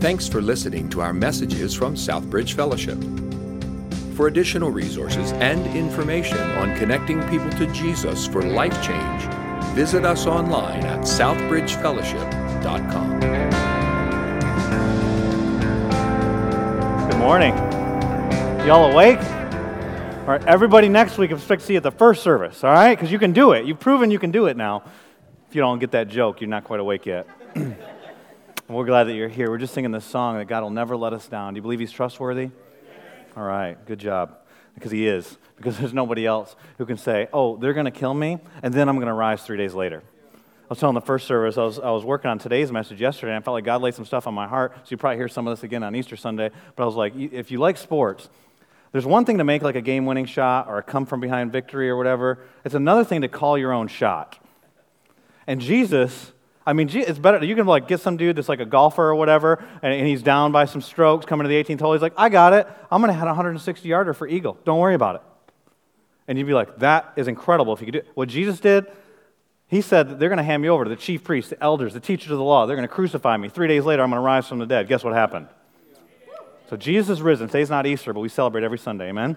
Thanks for listening to our messages from Southbridge Fellowship. For additional resources and information on connecting people to Jesus for life change, visit us online at southbridgefellowship.com. Good morning. Y'all awake? All right, everybody next week expect to see you at the first service, all right? Because you can do it. You've proven you can do it now. If you don't get that joke, you're not quite awake yet. And we're glad that you're here. We're just singing this song that God will never let us down. Do you believe He's trustworthy? All right, good job. Because He is. Because there's nobody else who can say, oh, they're going to kill me, and then I'm going to rise three days later. I was telling the first service, I was, I was working on today's message yesterday, and I felt like God laid some stuff on my heart. So you probably hear some of this again on Easter Sunday. But I was like, if you like sports, there's one thing to make like a game winning shot or a come from behind victory or whatever. It's another thing to call your own shot. And Jesus, I mean, it's better. You can like get some dude that's like a golfer or whatever, and, he's down by some strokes coming to the 18th hole. He's like, I got it. I'm going to hit a 160 yarder for eagle. Don't worry about it. And you'd be like, that is incredible if you could do it. What Jesus did, he said they're going to hand me over to the chief priests, the elders, the teachers of the law. They're going to crucify me. Three days later, I'm going to rise from the dead. Guess what happened? So Jesus is risen. Today's not Easter, but we celebrate every Sunday. Amen?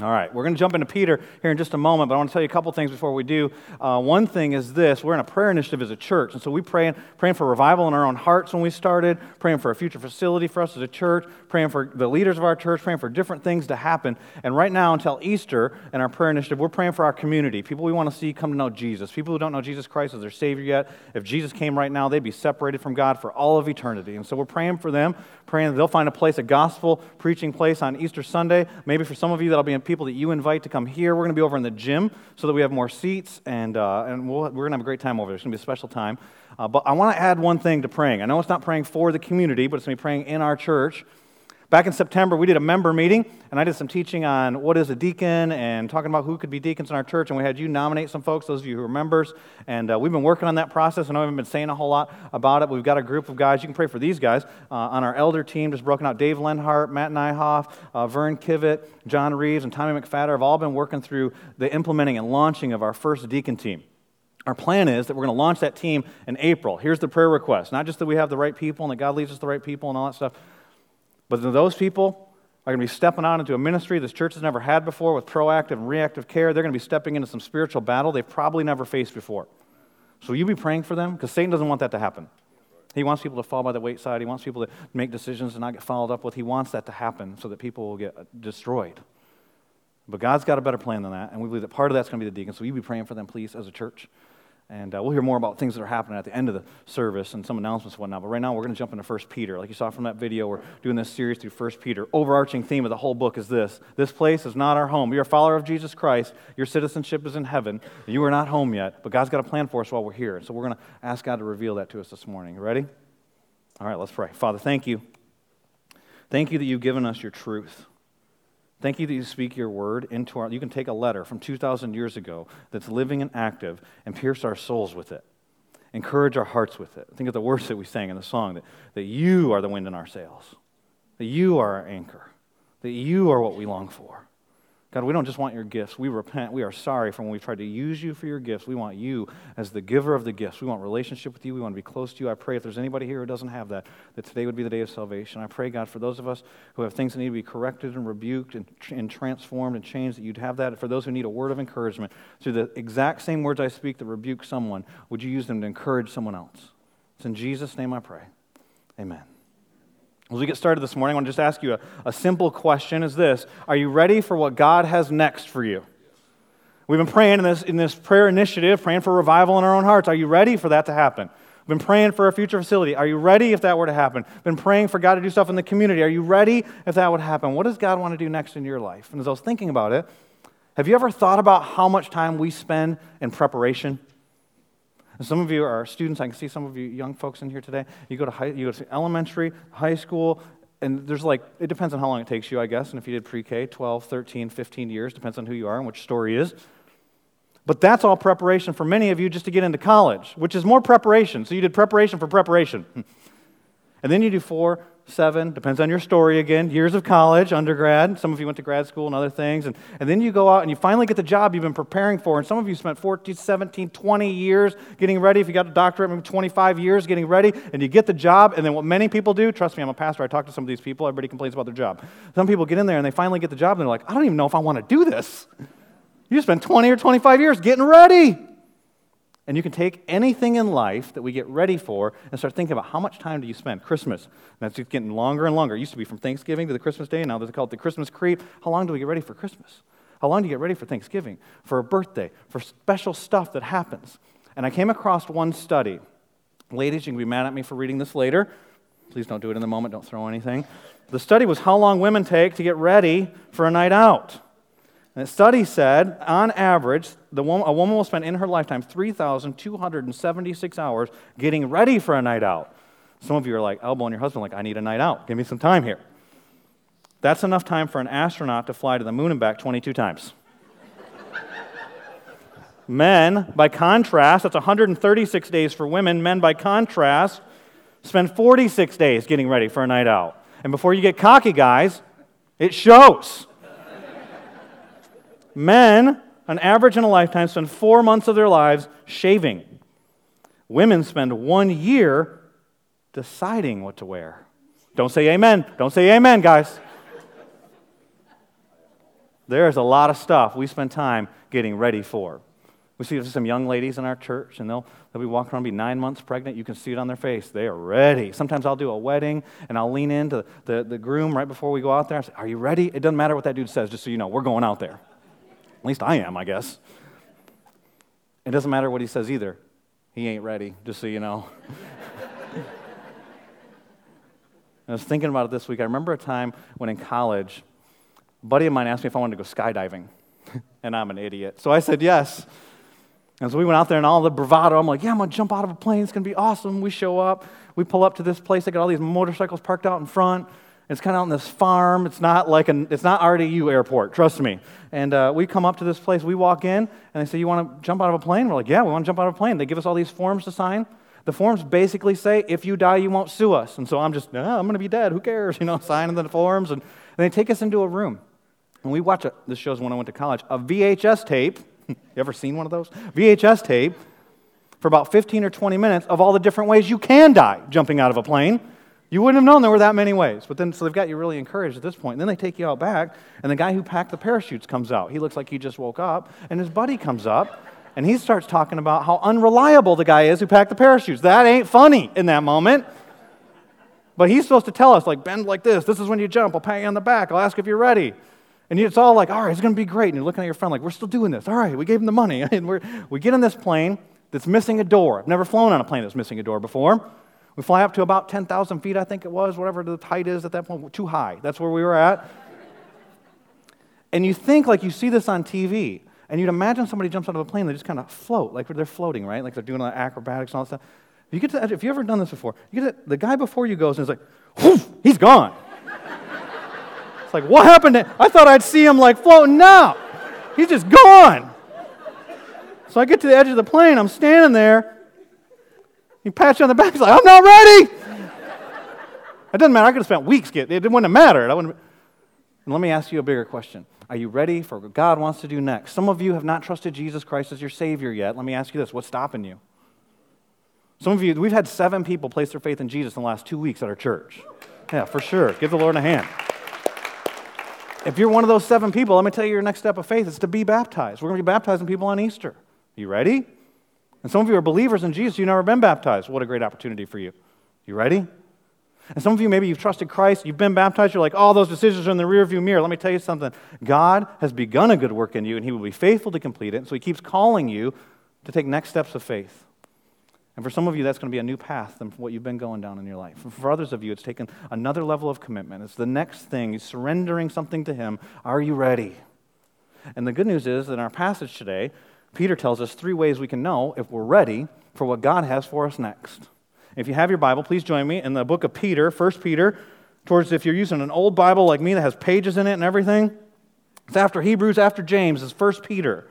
All right, we're going to jump into Peter here in just a moment, but I want to tell you a couple things before we do. Uh, one thing is this we're in a prayer initiative as a church, and so we pray praying for revival in our own hearts when we started, praying for a future facility for us as a church, praying for the leaders of our church, praying for different things to happen. And right now, until Easter, in our prayer initiative, we're praying for our community, people we want to see come to know Jesus, people who don't know Jesus Christ as their Savior yet. If Jesus came right now, they'd be separated from God for all of eternity. And so we're praying for them, praying that they'll find a place, a gospel preaching place on Easter Sunday. Maybe for some of you, that'll be people that you invite to come here. We're going to be over in the gym so that we have more seats, and, uh, and we we are going to have a great time over there. It's going to be a special time. Uh, but I want to add one thing to praying. I know it's not praying for the community, but it's going to be praying in our church. Back in September, we did a member meeting, and I did some teaching on what is a deacon and talking about who could be deacons in our church. And we had you nominate some folks, those of you who are members. And uh, we've been working on that process. I know I haven't been saying a whole lot about it, we've got a group of guys. You can pray for these guys uh, on our elder team, just broken out. Dave Lenhart, Matt Nyhoff, uh, Vern Kivett, John Reeves, and Tommy McFadder have all been working through the implementing and launching of our first deacon team. Our plan is that we're going to launch that team in April. Here's the prayer request. Not just that we have the right people and that God leads us the right people and all that stuff, but those people are going to be stepping out into a ministry this church has never had before with proactive and reactive care. They're going to be stepping into some spiritual battle they've probably never faced before. So you be praying for them because Satan doesn't want that to happen. He wants people to fall by the wayside. He wants people to make decisions and not get followed up with. He wants that to happen so that people will get uh, destroyed. But God's got a better plan than that, and we believe that part of that's going to be the deacons. So you be praying for them, please, as a church. And uh, we'll hear more about things that are happening at the end of the service and some announcements and whatnot. But right now, we're going to jump into 1 Peter. Like you saw from that video, we're doing this series through 1 Peter. Overarching theme of the whole book is this This place is not our home. You're a follower of Jesus Christ. Your citizenship is in heaven. You are not home yet, but God's got a plan for us while we're here. So we're going to ask God to reveal that to us this morning. ready? All right, let's pray. Father, thank you. Thank you that you've given us your truth. Thank you that you speak your word into our. You can take a letter from 2,000 years ago that's living and active and pierce our souls with it, encourage our hearts with it. Think of the words that we sang in the song that, that you are the wind in our sails, that you are our anchor, that you are what we long for. God, we don't just want your gifts. We repent. We are sorry for when we tried to use you for your gifts. We want you as the giver of the gifts. We want relationship with you. We want to be close to you. I pray if there's anybody here who doesn't have that, that today would be the day of salvation. I pray, God, for those of us who have things that need to be corrected and rebuked and, and transformed and changed, that you'd have that. For those who need a word of encouragement, through the exact same words I speak that rebuke someone, would you use them to encourage someone else? It's in Jesus' name I pray. Amen. As we get started this morning, I want to just ask you a, a simple question is this Are you ready for what God has next for you? We've been praying in this, in this prayer initiative, praying for revival in our own hearts. Are you ready for that to happen? We've been praying for a future facility. Are you ready if that were to happen? Been praying for God to do stuff in the community. Are you ready if that would happen? What does God want to do next in your life? And as I was thinking about it, have you ever thought about how much time we spend in preparation? And some of you are students. I can see some of you young folks in here today. You go to, high, you go to elementary, high school, and there's like, it depends on how long it takes you, I guess. And if you did pre K, 12, 13, 15 years, depends on who you are and which story is. But that's all preparation for many of you just to get into college, which is more preparation. So you did preparation for preparation. And then you do four, seven, depends on your story again, years of college, undergrad. Some of you went to grad school and other things. And, and then you go out and you finally get the job you've been preparing for. And some of you spent 14, 17, 20 years getting ready. If you got a doctorate, maybe 25 years getting ready, and you get the job. And then what many people do, trust me, I'm a pastor, I talk to some of these people, everybody complains about their job. Some people get in there and they finally get the job and they're like, I don't even know if I want to do this. You spent 20 or 25 years getting ready. And you can take anything in life that we get ready for and start thinking about how much time do you spend? Christmas. That's just getting longer and longer. It used to be from Thanksgiving to the Christmas day, and now they call it the Christmas creep. How long do we get ready for Christmas? How long do you get ready for Thanksgiving, for a birthday, for special stuff that happens? And I came across one study. Ladies, you can be mad at me for reading this later. Please don't do it in the moment, don't throw anything. The study was how long women take to get ready for a night out. And the study said, on average, woman, a woman will spend in her lifetime 3,276 hours getting ready for a night out. Some of you are like elbowing your husband, like, I need a night out. Give me some time here. That's enough time for an astronaut to fly to the moon and back 22 times. Men, by contrast, that's 136 days for women. Men, by contrast, spend 46 days getting ready for a night out. And before you get cocky, guys, it shows. Men, on average in a lifetime, spend four months of their lives shaving. Women spend one year deciding what to wear. Don't say amen. Don't say amen, guys. There's a lot of stuff we spend time getting ready for. We see some young ladies in our church, and they'll, they'll be walking around, be nine months pregnant. You can see it on their face. They are ready. Sometimes I'll do a wedding, and I'll lean into the, the groom right before we go out there. I say, Are you ready? It doesn't matter what that dude says, just so you know, we're going out there. At least I am, I guess. It doesn't matter what he says either. He ain't ready, just so you know. I was thinking about it this week. I remember a time when in college, a buddy of mine asked me if I wanted to go skydiving, and I'm an idiot. So I said yes. And so we went out there and all the bravado. I'm like, yeah, I'm to jump out of a plane. It's going to be awesome. We show up. We pull up to this place. They got all these motorcycles parked out in front. It's kind of on this farm. It's not like an, it's not RDU airport, trust me. And uh, we come up to this place. We walk in, and they say, "You want to jump out of a plane?" We're like, "Yeah, we want to jump out of a plane." They give us all these forms to sign. The forms basically say, "If you die, you won't sue us." And so I'm just, "No, I'm going to be dead. Who cares?" You know, signing the forms, and, and they take us into a room, and we watch. A, this shows when I went to college a VHS tape. you ever seen one of those VHS tape? For about 15 or 20 minutes of all the different ways you can die jumping out of a plane. You wouldn't have known there were that many ways. But then, so they've got you really encouraged at this point. And then they take you out back, and the guy who packed the parachutes comes out. He looks like he just woke up, and his buddy comes up, and he starts talking about how unreliable the guy is who packed the parachutes. That ain't funny in that moment. But he's supposed to tell us, like, bend like this. This is when you jump. I'll pat you on the back. I'll ask if you're ready. And it's all like, all right, it's going to be great. And you're looking at your friend like, we're still doing this. All right, we gave him the money. And we we get in this plane that's missing a door. I've never flown on a plane that's missing a door before. We fly up to about 10,000 feet, I think it was, whatever the height is at that point, too high. That's where we were at. And you think like you see this on TV, and you'd imagine somebody jumps out of a plane, they just kind of float, like they're floating, right? Like they're doing acrobatics and all that stuff. You get to, if you've ever done this before, you get to, the guy before you goes and is like, he's gone. it's like, what happened? To, I thought I'd see him like floating. No, he's just gone. So I get to the edge of the plane, I'm standing there, he pats you on the back. He's like, I'm not ready. it doesn't matter. I could have spent weeks getting it. It wouldn't have mattered. I wouldn't. And let me ask you a bigger question. Are you ready for what God wants to do next? Some of you have not trusted Jesus Christ as your Savior yet. Let me ask you this what's stopping you? Some of you, we've had seven people place their faith in Jesus in the last two weeks at our church. Yeah, for sure. Give the Lord a hand. If you're one of those seven people, let me tell you your next step of faith is to be baptized. We're going to be baptizing people on Easter. You ready? And some of you are believers in Jesus, you've never been baptized. What a great opportunity for you. You ready? And some of you, maybe you've trusted Christ, you've been baptized, you're like, all oh, those decisions are in the rearview mirror. Let me tell you something. God has begun a good work in you, and He will be faithful to complete it. And so He keeps calling you to take next steps of faith. And for some of you, that's going to be a new path than what you've been going down in your life. For others of you, it's taken another level of commitment. It's the next thing, surrendering something to Him. Are you ready? And the good news is that in our passage today, Peter tells us three ways we can know if we're ready for what God has for us next. If you have your Bible, please join me in the book of Peter, 1 Peter, towards if you're using an old Bible like me that has pages in it and everything. It's after Hebrews, after James, it's 1 Peter.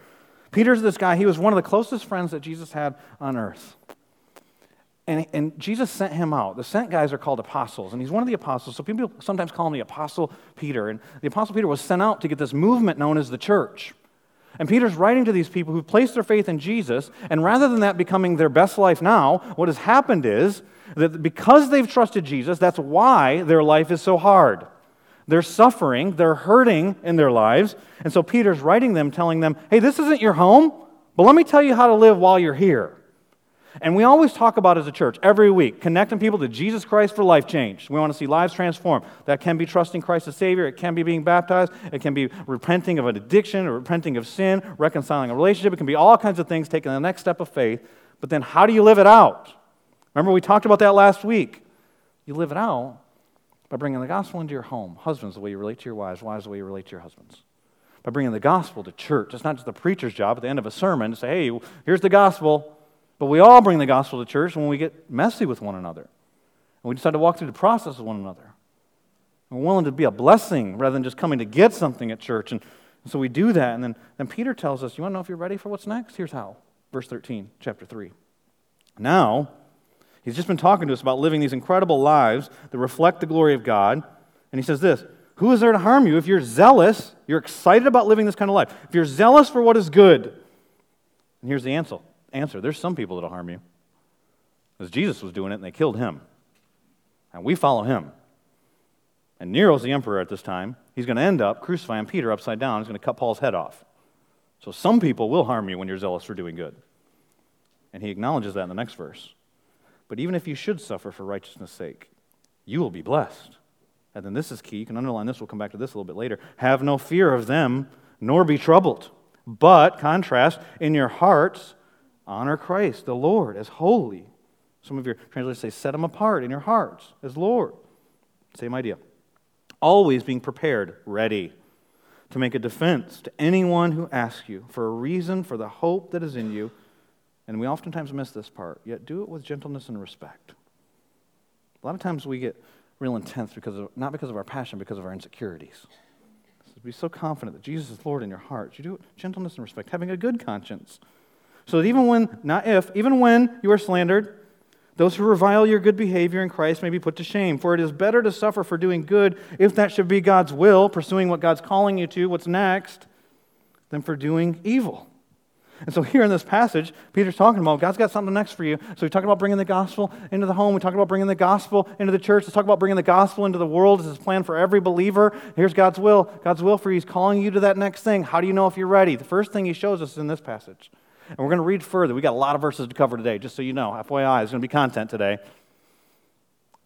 Peter's this guy, he was one of the closest friends that Jesus had on earth. And, and Jesus sent him out. The sent guys are called apostles, and he's one of the apostles. So people sometimes call him the Apostle Peter. And the Apostle Peter was sent out to get this movement known as the church. And Peter's writing to these people who've placed their faith in Jesus, and rather than that becoming their best life now, what has happened is that because they've trusted Jesus, that's why their life is so hard. They're suffering, they're hurting in their lives. And so Peter's writing them, telling them, hey, this isn't your home, but let me tell you how to live while you're here. And we always talk about as a church every week, connecting people to Jesus Christ for life change. We want to see lives transformed. That can be trusting Christ as Savior, it can be being baptized, it can be repenting of an addiction or repenting of sin, reconciling a relationship. It can be all kinds of things, taking the next step of faith. But then how do you live it out? Remember, we talked about that last week. You live it out by bringing the gospel into your home. Husbands, the way you relate to your wives, wives, the way you relate to your husbands. By bringing the gospel to church. It's not just the preacher's job at the end of a sermon to say, hey, here's the gospel. But we all bring the gospel to church when we get messy with one another. And we decide to walk through the process with one another. We're willing to be a blessing rather than just coming to get something at church. And so we do that. And then, then Peter tells us, You want to know if you're ready for what's next? Here's how. Verse 13, chapter 3. Now, he's just been talking to us about living these incredible lives that reflect the glory of God. And he says this Who is there to harm you if you're zealous? You're excited about living this kind of life. If you're zealous for what is good. And here's the answer answer there's some people that'll harm you. Because Jesus was doing it and they killed him. And we follow him. And Nero's the emperor at this time. He's going to end up crucifying Peter upside down. He's going to cut Paul's head off. So some people will harm you when you're zealous for doing good. And he acknowledges that in the next verse. But even if you should suffer for righteousness' sake, you will be blessed. And then this is key. You can underline this. We'll come back to this a little bit later. Have no fear of them, nor be troubled. But, contrast, in your hearts, Honor Christ, the Lord, as holy. Some of your translators say, set him apart in your hearts as Lord. Same idea. Always being prepared, ready to make a defense to anyone who asks you for a reason for the hope that is in you. And we oftentimes miss this part, yet do it with gentleness and respect. A lot of times we get real intense because of, not because of our passion, because of our insecurities. So be so confident that Jesus is Lord in your heart. You do it with gentleness and respect, having a good conscience so that even when, not if, even when you are slandered, those who revile your good behavior in Christ may be put to shame. For it is better to suffer for doing good, if that should be God's will, pursuing what God's calling you to, what's next, than for doing evil. And so here in this passage, Peter's talking about God's got something next for you. So we talk about bringing the gospel into the home. We talk about bringing the gospel into the church. Let's talk about bringing the gospel into the world. This is plan for every believer. Here's God's will. God's will for you. He's calling you to that next thing. How do you know if you're ready? The first thing he shows us in this passage and we're going to read further. We got a lot of verses to cover today, just so you know. FYI, there's going to be content today.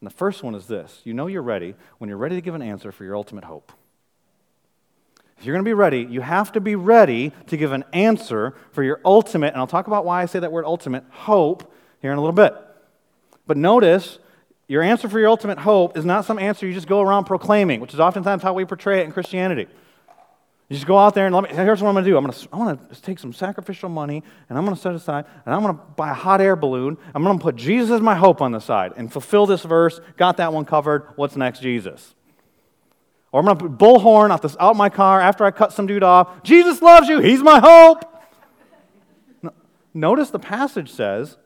And the first one is this you know you're ready when you're ready to give an answer for your ultimate hope. If you're going to be ready, you have to be ready to give an answer for your ultimate, and I'll talk about why I say that word ultimate, hope, here in a little bit. But notice, your answer for your ultimate hope is not some answer you just go around proclaiming, which is oftentimes how we portray it in Christianity. You just go out there and let me, here's what I'm going to do. I'm going to, going to take some sacrificial money and I'm going to set aside and I'm going to buy a hot air balloon. I'm going to put Jesus as my hope on the side and fulfill this verse. Got that one covered. What's next, Jesus? Or I'm going to put bullhorn out, this, out my car after I cut some dude off. Jesus loves you. He's my hope. Notice the passage says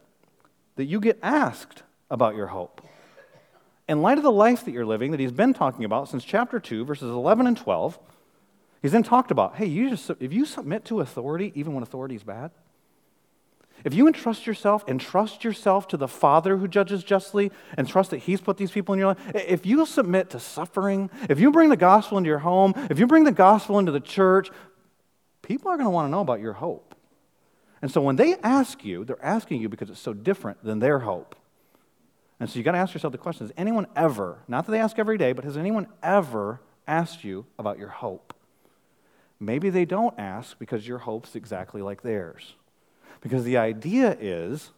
that you get asked about your hope. In light of the life that you're living, that he's been talking about since chapter 2, verses 11 and 12, He's then talked about hey, you just, if you submit to authority, even when authority is bad, if you entrust yourself and trust yourself to the Father who judges justly and trust that He's put these people in your life, if you submit to suffering, if you bring the gospel into your home, if you bring the gospel into the church, people are going to want to know about your hope. And so when they ask you, they're asking you because it's so different than their hope. And so you've got to ask yourself the question Has anyone ever, not that they ask every day, but has anyone ever asked you about your hope? Maybe they don't ask because your hope's exactly like theirs. Because the idea is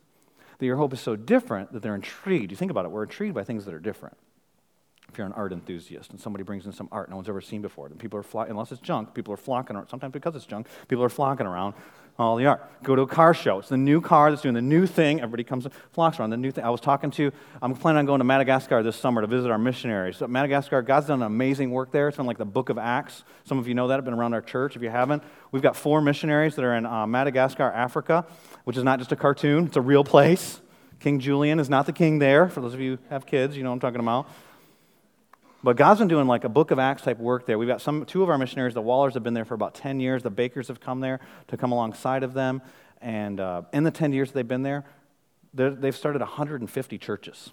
that your hope is so different that they're intrigued. You think about it, we're intrigued by things that are different. If you're an art enthusiast and somebody brings in some art no one's ever seen before, then people are flocking, unless it's junk, people are flocking around. Sometimes because it's junk, people are flocking around all the art. Go to a car show. It's the new car that's doing the new thing. Everybody comes flocks around the new thing. I was talking to, I'm planning on going to Madagascar this summer to visit our missionaries. So Madagascar, God's done amazing work there. It's been like the book of Acts. Some of you know that, I've been around our church. If you haven't, we've got four missionaries that are in uh, Madagascar, Africa, which is not just a cartoon, it's a real place. King Julien is not the king there. For those of you who have kids, you know what I'm talking about. But God's been doing like a book of Acts type work there. We've got some, two of our missionaries, the Wallers, have been there for about 10 years. The Bakers have come there to come alongside of them. And uh, in the 10 years they've been there, they've started 150 churches.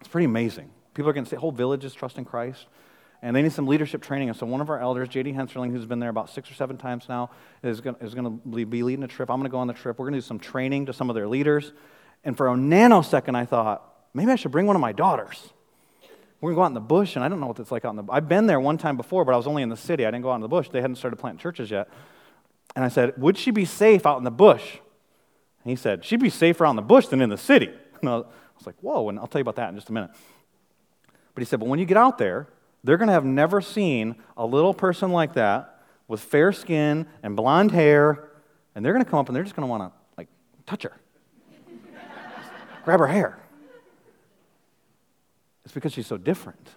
It's pretty amazing. People are going to say, whole villages trust in Christ. And they need some leadership training. And so one of our elders, J.D. Henserling, who's been there about six or seven times now, is going, to be leading a trip. I'm going to go on the trip. We're going to do some training to some of their leaders. And for a nanosecond, I thought, maybe I should bring one of my daughters. We're going to go out in the bush, and I don't know what it's like out in the I've been there one time before, but I was only in the city. I didn't go out in the bush. They hadn't started planting churches yet. And I said, Would she be safe out in the bush? And he said, She'd be safer out in the bush than in the city. And I was like, Whoa, and I'll tell you about that in just a minute. But he said, But when you get out there, they're going to have never seen a little person like that with fair skin and blonde hair, and they're going to come up and they're just going to want to, like, touch her, grab her hair. It's because she's so different.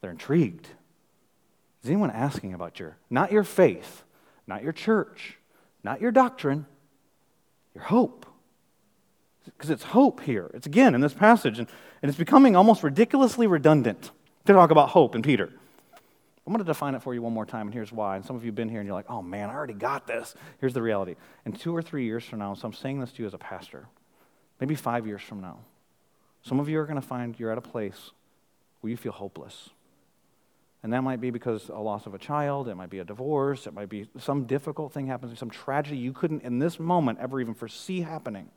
They're intrigued. Is anyone asking about your, not your faith, not your church, not your doctrine, your hope? Because it's hope here. It's again in this passage, and, and it's becoming almost ridiculously redundant to talk about hope in Peter. I'm going to define it for you one more time, and here's why. And some of you have been here and you're like, oh man, I already got this. Here's the reality. In two or three years from now, so I'm saying this to you as a pastor, maybe five years from now, some of you are going to find you're at a place where you feel hopeless. And that might be because a loss of a child, it might be a divorce, it might be some difficult thing happens, some tragedy you couldn't in this moment ever even foresee happening.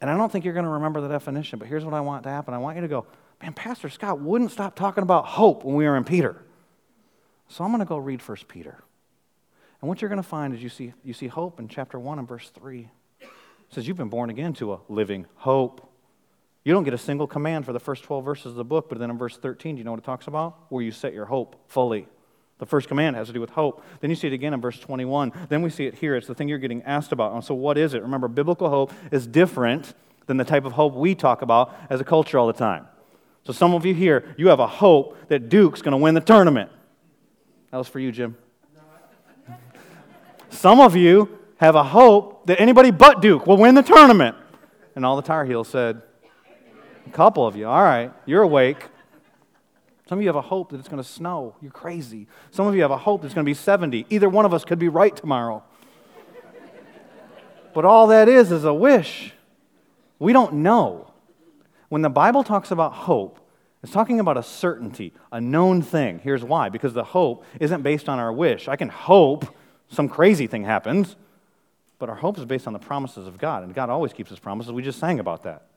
And I don't think you're going to remember the definition, but here's what I want to happen. I want you to go, man, Pastor Scott wouldn't stop talking about hope when we were in Peter. So I'm going to go read First Peter. And what you're going to find is you see, you see hope in chapter 1 and verse 3. It says, You've been born again to a living hope. You don't get a single command for the first 12 verses of the book, but then in verse 13, do you know what it talks about? Where you set your hope fully. The first command has to do with hope. Then you see it again in verse 21. Then we see it here. It's the thing you're getting asked about. And so, what is it? Remember, biblical hope is different than the type of hope we talk about as a culture all the time. So, some of you here, you have a hope that Duke's going to win the tournament. That was for you, Jim. Some of you have a hope that anybody but Duke will win the tournament. And all the Tar Heels said, a couple of you. All right. You're awake. Some of you have a hope that it's going to snow. You're crazy. Some of you have a hope that it's going to be 70. Either one of us could be right tomorrow. but all that is is a wish. We don't know. When the Bible talks about hope, it's talking about a certainty, a known thing. Here's why because the hope isn't based on our wish. I can hope some crazy thing happens, but our hope is based on the promises of God, and God always keeps his promises. We just sang about that.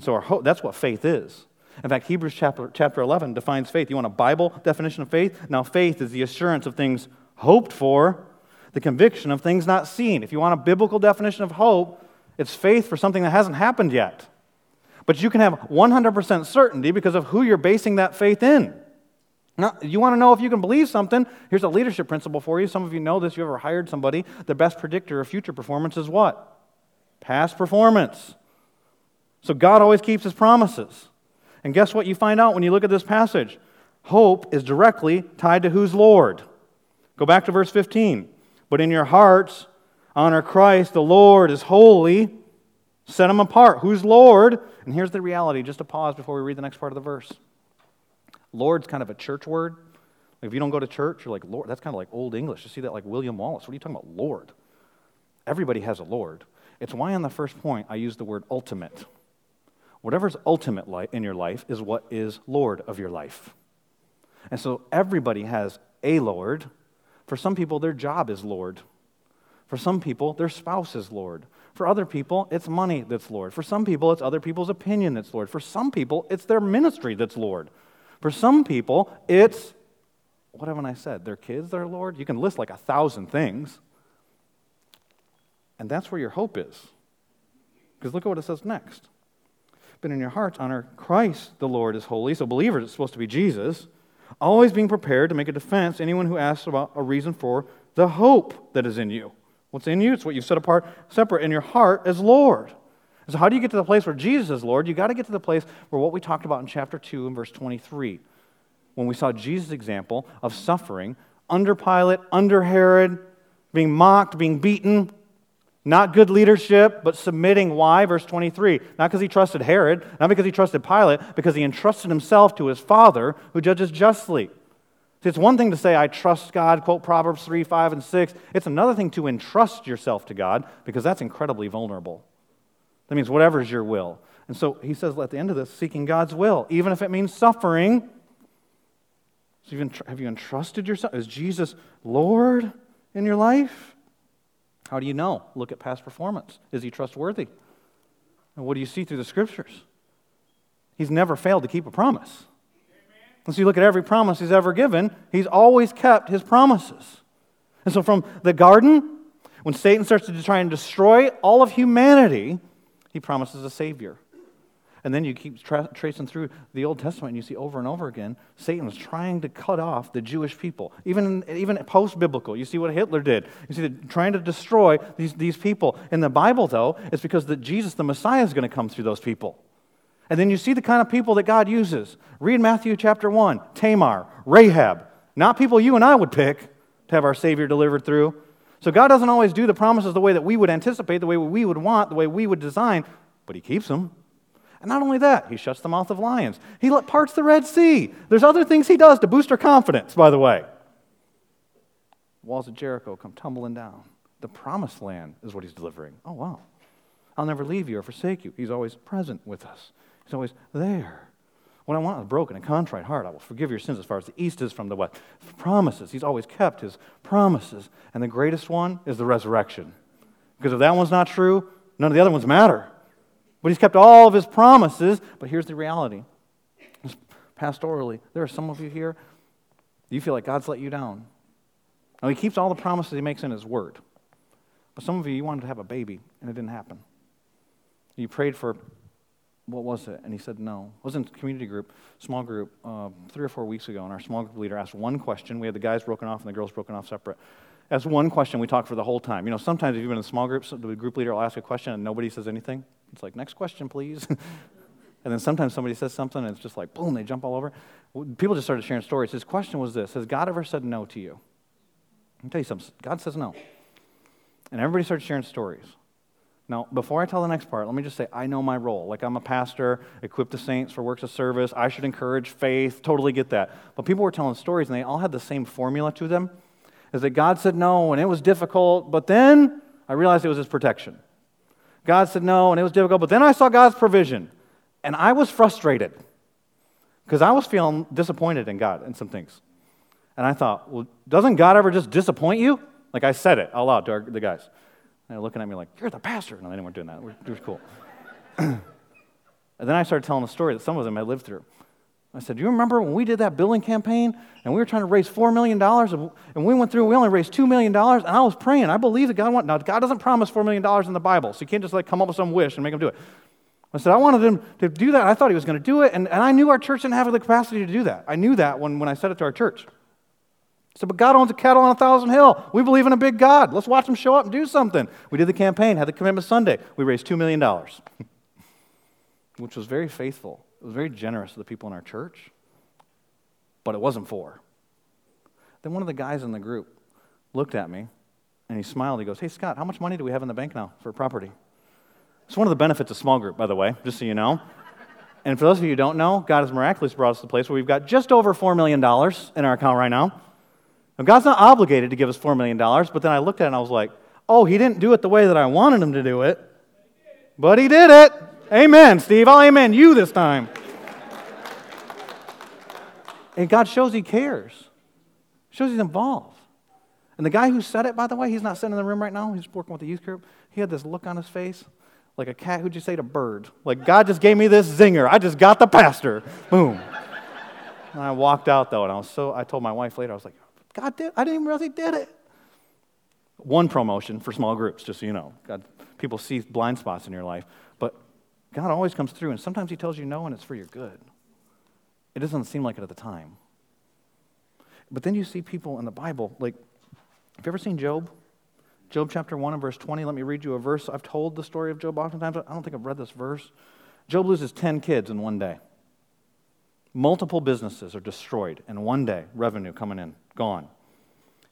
And so our hope, that's what faith is. In fact, Hebrews chapter, chapter 11 defines faith. You want a Bible definition of faith? Now, faith is the assurance of things hoped for, the conviction of things not seen. If you want a biblical definition of hope, it's faith for something that hasn't happened yet. But you can have 100% certainty because of who you're basing that faith in. Now, you want to know if you can believe something? Here's a leadership principle for you. Some of you know this. You ever hired somebody? The best predictor of future performance is what? Past performance. So God always keeps his promises. And guess what you find out when you look at this passage? Hope is directly tied to who's Lord. Go back to verse 15. But in your hearts, honor Christ, the Lord is holy. Set him apart. Who's Lord? And here's the reality, just a pause before we read the next part of the verse. Lord's kind of a church word. If you don't go to church, you're like, Lord, that's kind of like old English. You see that like William Wallace. What are you talking about? Lord. Everybody has a Lord. It's why on the first point I use the word ultimate. Whatever's ultimate in your life is what is Lord of your life. And so everybody has a Lord. For some people, their job is Lord. For some people, their spouse is Lord. For other people, it's money that's Lord. For some people, it's other people's opinion that's Lord. For some people, it's their ministry that's Lord. For some people, it's, what haven't I said? Their kids, their Lord? You can list like a thousand things. And that's where your hope is. Because look at what it says next but in your hearts honor Christ the Lord is holy. So believers, it's supposed to be Jesus. Always being prepared to make a defense to anyone who asks about a reason for the hope that is in you. What's in you? It's what you've set apart, separate in your heart as Lord. So, how do you get to the place where Jesus is Lord? you got to get to the place where what we talked about in chapter 2 and verse 23, when we saw Jesus' example of suffering under Pilate, under Herod, being mocked, being beaten, Not good leadership, but submitting. Why? Verse 23. Not because he trusted Herod, not because he trusted Pilate, because he entrusted himself to his Father who judges justly. See, it's one thing to say, I trust God, quote Proverbs 3, 5, and 6. It's another thing to entrust yourself to God because that's incredibly vulnerable. That means whatever's your will. And so he says at the end of this, seeking God's will, even if it means suffering. So have you entrusted yourself? Is Jesus Lord in your life? How do you know? Look at past performance. Is he trustworthy? And what do you see through the scriptures? He's never failed to keep a promise. And so you look at every promise he's ever given, he's always kept his promises. And so from the garden, when Satan starts to try and destroy all of humanity, he promises a Savior. And then you keep tra- tracing through the Old Testament and you see over and over again Satan's trying to cut off the Jewish people. Even, even post biblical, you see what Hitler did. You see, the, trying to destroy these, these people. In the Bible, though, it's because that Jesus, the Messiah, is going to come through those people. And then you see the kind of people that God uses. Read Matthew chapter 1 Tamar, Rahab. Not people you and I would pick to have our Savior delivered through. So God doesn't always do the promises the way that we would anticipate, the way we would want, the way we would design, but He keeps them. And not only that, he shuts the mouth of lions. He parts the Red Sea. There's other things he does to boost our confidence, by the way. Walls of Jericho come tumbling down. The promised land is what he's delivering. Oh, wow. I'll never leave you or forsake you. He's always present with us, he's always there. What I want is a broken and contrite heart. I will forgive your sins as far as the east is from the west. Promises. He's always kept his promises. And the greatest one is the resurrection. Because if that one's not true, none of the other ones matter. But he's kept all of his promises. But here's the reality pastorally, there are some of you here, you feel like God's let you down. Now, he keeps all the promises he makes in his word. But some of you, you wanted to have a baby, and it didn't happen. You prayed for, what was it? And he said no. It was in community group, small group, uh, three or four weeks ago, and our small group leader asked one question. We had the guys broken off and the girls broken off separate. That's one question we talk for the whole time. You know, sometimes if you've been in small groups, the group leader will ask a question and nobody says anything. It's like, next question, please. and then sometimes somebody says something and it's just like, boom, they jump all over. People just started sharing stories. His question was this Has God ever said no to you? I'll tell you something. God says no. And everybody started sharing stories. Now, before I tell the next part, let me just say I know my role. Like, I'm a pastor, equip the saints for works of service. I should encourage faith. Totally get that. But people were telling stories, and they all had the same formula to them is that God said no, and it was difficult, but then I realized it was His protection. God said no, and it was difficult. But then I saw God's provision, and I was frustrated because I was feeling disappointed in God in some things. And I thought, well, doesn't God ever just disappoint you? Like I said it out loud to our, the guys. And they're looking at me like, you're the pastor. No, they weren't doing that. It was cool. and then I started telling a story that some of them had lived through. I said, Do you remember when we did that billing campaign and we were trying to raise $4 million and we went through, we only raised $2 million and I was praying. I believe that God want, now God doesn't promise $4 million in the Bible, so you can't just like come up with some wish and make him do it. I said, I wanted him to do that. I thought he was going to do it, and, and I knew our church didn't have the capacity to do that. I knew that when, when I said it to our church. I said, but God owns a cattle on a thousand hill. We believe in a big God. Let's watch him show up and do something. We did the campaign, had the commitment Sunday. We raised $2 million, which was very faithful. It was very generous to the people in our church but it wasn't for. Then one of the guys in the group looked at me and he smiled. He goes, Hey, Scott, how much money do we have in the bank now for property? It's one of the benefits of small group, by the way, just so you know. And for those of you who don't know, God has miraculously brought us to the place where we've got just over $4 million in our account right now. Now, God's not obligated to give us $4 million, but then I looked at it and I was like, oh, he didn't do it the way that I wanted him to do it, but he did it. Amen, Steve. I'll amen you this time. And God shows He cares, shows He's involved. And the guy who said it, by the way, he's not sitting in the room right now. He's working with the youth group. He had this look on his face, like a cat who'd you say to bird. Like God just gave me this zinger. I just got the pastor. Boom. and I walked out though, and I was so. I told my wife later. I was like, God did. I didn't even realize He did it. One promotion for small groups, just so you know. God, people see blind spots in your life, but God always comes through, and sometimes He tells you no, and it's for your good. It doesn't seem like it at the time. But then you see people in the Bible, like, have you ever seen Job? Job chapter 1 and verse 20. Let me read you a verse. I've told the story of Job oftentimes. I don't think I've read this verse. Job loses 10 kids in one day. Multiple businesses are destroyed in one day, revenue coming in, gone.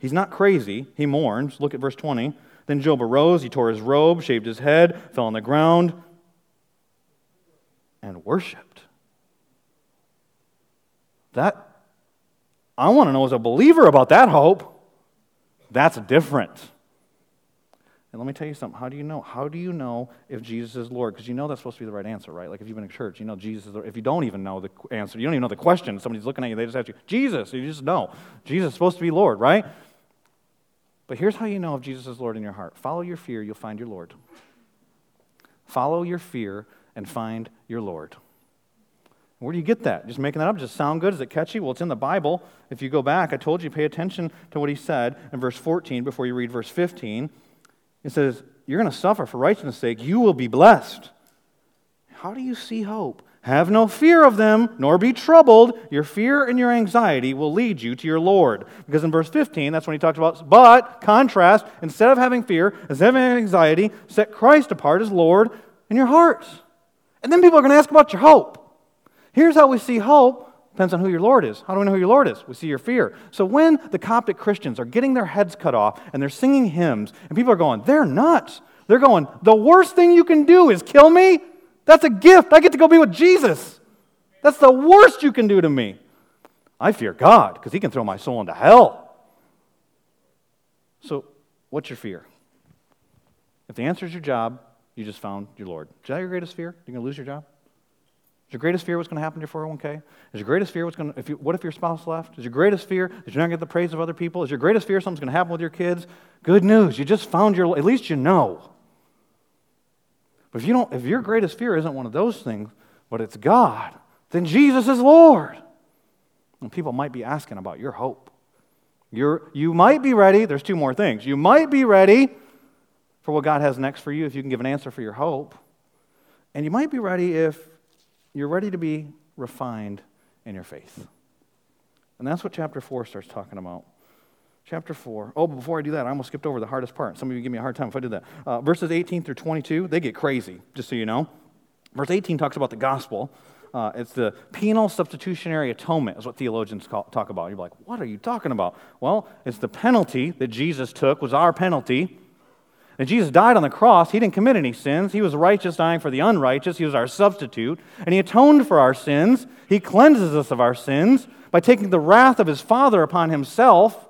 He's not crazy. He mourns. Look at verse 20. Then Job arose, he tore his robe, shaved his head, fell on the ground, and worshiped. That, I want to know as a believer about that hope. That's different. And let me tell you something. How do you know? How do you know if Jesus is Lord? Because you know that's supposed to be the right answer, right? Like if you've been in church, you know Jesus is Lord. If you don't even know the answer, you don't even know the question, somebody's looking at you, they just ask you, Jesus. You just know. Jesus is supposed to be Lord, right? But here's how you know if Jesus is Lord in your heart follow your fear, you'll find your Lord. Follow your fear and find your Lord. Where do you get that? Just making that up? Does it sound good? Is it catchy? Well, it's in the Bible. If you go back, I told you, pay attention to what he said in verse 14 before you read verse 15. It says, You're going to suffer for righteousness' sake. You will be blessed. How do you see hope? Have no fear of them, nor be troubled. Your fear and your anxiety will lead you to your Lord. Because in verse 15, that's when he talks about, but, contrast, instead of having fear, instead of having anxiety, set Christ apart as Lord in your hearts. And then people are going to ask about your hope. Here's how we see hope. Depends on who your Lord is. How do we know who your Lord is? We see your fear. So when the Coptic Christians are getting their heads cut off and they're singing hymns, and people are going, they're nuts. They're going, the worst thing you can do is kill me? That's a gift. I get to go be with Jesus. That's the worst you can do to me. I fear God because he can throw my soul into hell. So, what's your fear? If the answer is your job, you just found your Lord. Is that your greatest fear? You're going to lose your job? Is your greatest fear what's going to happen to your 401k? Is your greatest fear what's going to, if you, what if your spouse left? Is your greatest fear that you're not going to get the praise of other people? Is your greatest fear something's going to happen with your kids? Good news, you just found your, at least you know. But if, you don't, if your greatest fear isn't one of those things, but it's God, then Jesus is Lord. And people might be asking about your hope. You're, you might be ready. There's two more things. You might be ready for what God has next for you if you can give an answer for your hope. And you might be ready if you're ready to be refined in your faith. And that's what chapter 4 starts talking about. Chapter 4. Oh, before I do that, I almost skipped over the hardest part. Some of you give me a hard time if I did that. Uh, verses 18 through 22, they get crazy, just so you know. Verse 18 talks about the gospel. Uh, it's the penal substitutionary atonement, is what theologians call, talk about. You're like, what are you talking about? Well, it's the penalty that Jesus took, was our penalty and Jesus died on the cross. He didn't commit any sins. He was righteous, dying for the unrighteous. He was our substitute. And He atoned for our sins. He cleanses us of our sins by taking the wrath of His Father upon Himself.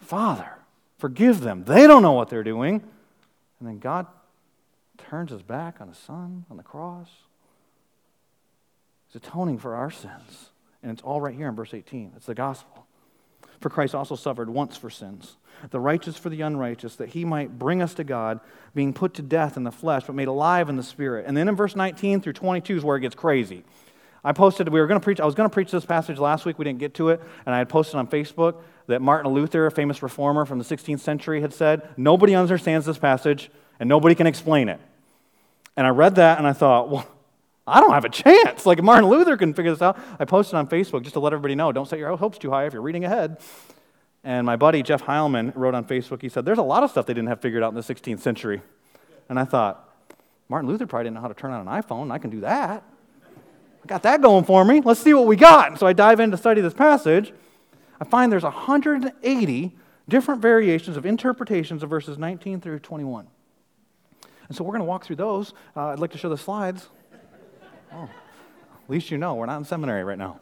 Father, forgive them. They don't know what they're doing. And then God turns His back on His Son on the cross. He's atoning for our sins. And it's all right here in verse 18. It's the gospel. For Christ also suffered once for sins, the righteous for the unrighteous, that he might bring us to God, being put to death in the flesh, but made alive in the spirit. And then in verse 19 through 22 is where it gets crazy. I posted, we were going to preach, I was going to preach this passage last week, we didn't get to it, and I had posted on Facebook that Martin Luther, a famous reformer from the 16th century, had said, Nobody understands this passage, and nobody can explain it. And I read that, and I thought, well, I don't have a chance. Like Martin Luther can figure this out. I posted on Facebook just to let everybody know don't set your hopes too high if you're reading ahead. And my buddy Jeff Heilman wrote on Facebook, he said, There's a lot of stuff they didn't have figured out in the 16th century. And I thought, Martin Luther probably didn't know how to turn on an iPhone. I can do that. I got that going for me. Let's see what we got. And so I dive in to study this passage. I find there's 180 different variations of interpretations of verses 19 through 21. And so we're going to walk through those. Uh, I'd like to show the slides. Oh, at least you know we're not in seminary right now.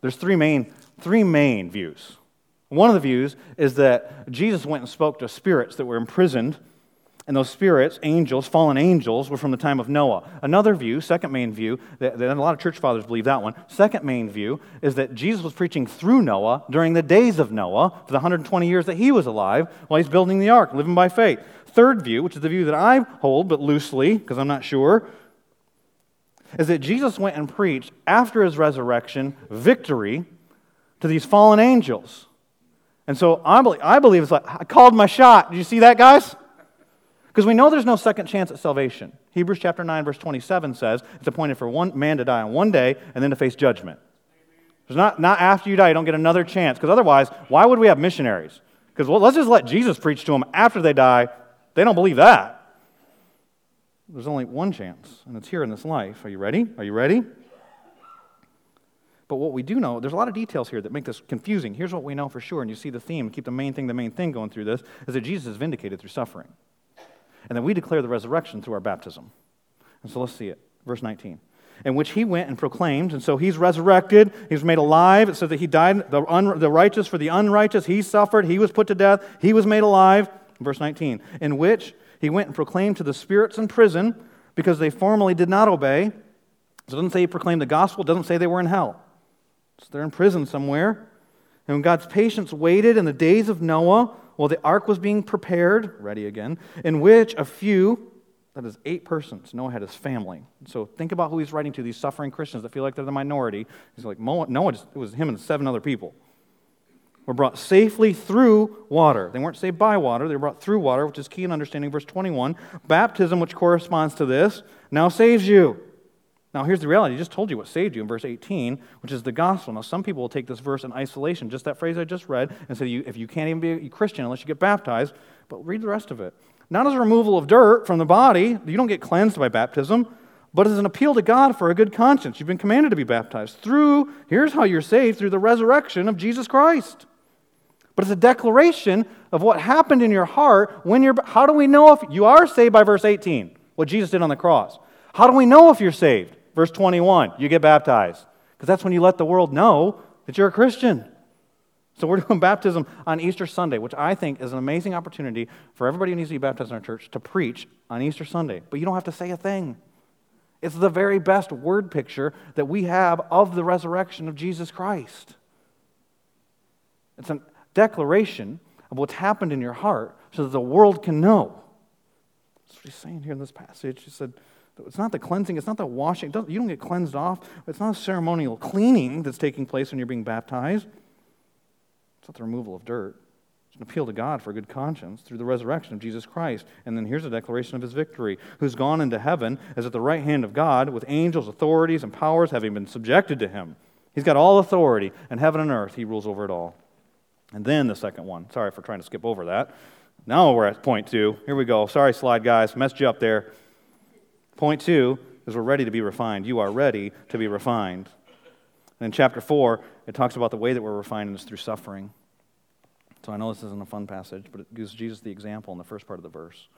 There's three main, three main views. One of the views is that Jesus went and spoke to spirits that were imprisoned, and those spirits, angels, fallen angels, were from the time of Noah. Another view, second main view, that, that a lot of church fathers believe that one. Second main view is that Jesus was preaching through Noah during the days of Noah, for the 120 years that he was alive, while he's building the ark, living by faith. Third view, which is the view that I hold, but loosely, because I'm not sure, is that Jesus went and preached after his resurrection victory to these fallen angels. And so I believe, I believe it's like, I called my shot. Did you see that, guys? Because we know there's no second chance at salvation. Hebrews chapter 9, verse 27 says it's appointed for one man to die on one day and then to face judgment. There's not, not after you die, you don't get another chance. Because otherwise, why would we have missionaries? Because well, let's just let Jesus preach to them after they die. They don't believe that. There's only one chance, and it's here in this life. Are you ready? Are you ready? But what we do know, there's a lot of details here that make this confusing. Here's what we know for sure, and you see the theme, keep the main thing the main thing going through this, is that Jesus is vindicated through suffering. And then we declare the resurrection through our baptism. And so let's see it. Verse 19. In which he went and proclaimed, and so he's resurrected, he's made alive. It says that he died, the, un, the righteous for the unrighteous, he suffered, he was put to death, he was made alive. Verse 19. In which he went and proclaimed to the spirits in prison, because they formerly did not obey. So it doesn't say he proclaimed the gospel, it doesn't say they were in hell. So they're in prison somewhere. And when God's patience waited in the days of Noah, while the ark was being prepared, ready again, in which a few, that is eight persons, Noah had his family. So think about who he's writing to, these suffering Christians that feel like they're the minority. He's like, Noah, it was him and seven other people. Were brought safely through water. They weren't saved by water, they were brought through water, which is key in understanding verse 21. Baptism, which corresponds to this, now saves you. Now, here's the reality. I just told you what saved you in verse 18, which is the gospel. Now, some people will take this verse in isolation, just that phrase I just read, and say, if you can't even be a Christian unless you get baptized, but read the rest of it. Not as a removal of dirt from the body, you don't get cleansed by baptism, but as an appeal to God for a good conscience. You've been commanded to be baptized through, here's how you're saved, through the resurrection of Jesus Christ. But it's a declaration of what happened in your heart when you're. How do we know if you are saved by verse 18, what Jesus did on the cross? How do we know if you're saved? Verse 21, you get baptized. Because that's when you let the world know that you're a Christian. So we're doing baptism on Easter Sunday, which I think is an amazing opportunity for everybody who needs to be baptized in our church to preach on Easter Sunday. But you don't have to say a thing. It's the very best word picture that we have of the resurrection of Jesus Christ. It's a declaration of what's happened in your heart so that the world can know. That's what he's saying here in this passage. He said, it's not the cleansing, it's not the washing. You don't get cleansed off. It's not a ceremonial cleaning that's taking place when you're being baptized. It's not the removal of dirt. It's an appeal to God for a good conscience through the resurrection of Jesus Christ. And then here's a declaration of his victory who's gone into heaven as at the right hand of God with angels, authorities, and powers having been subjected to him. He's got all authority in heaven and earth. He rules over it all. And then the second one. Sorry for trying to skip over that. Now we're at point two. Here we go. Sorry, slide guys. Messed you up there. Point two is we're ready to be refined. You are ready to be refined. And in chapter four, it talks about the way that we're refined is through suffering. So I know this isn't a fun passage, but it gives Jesus the example in the first part of the verse.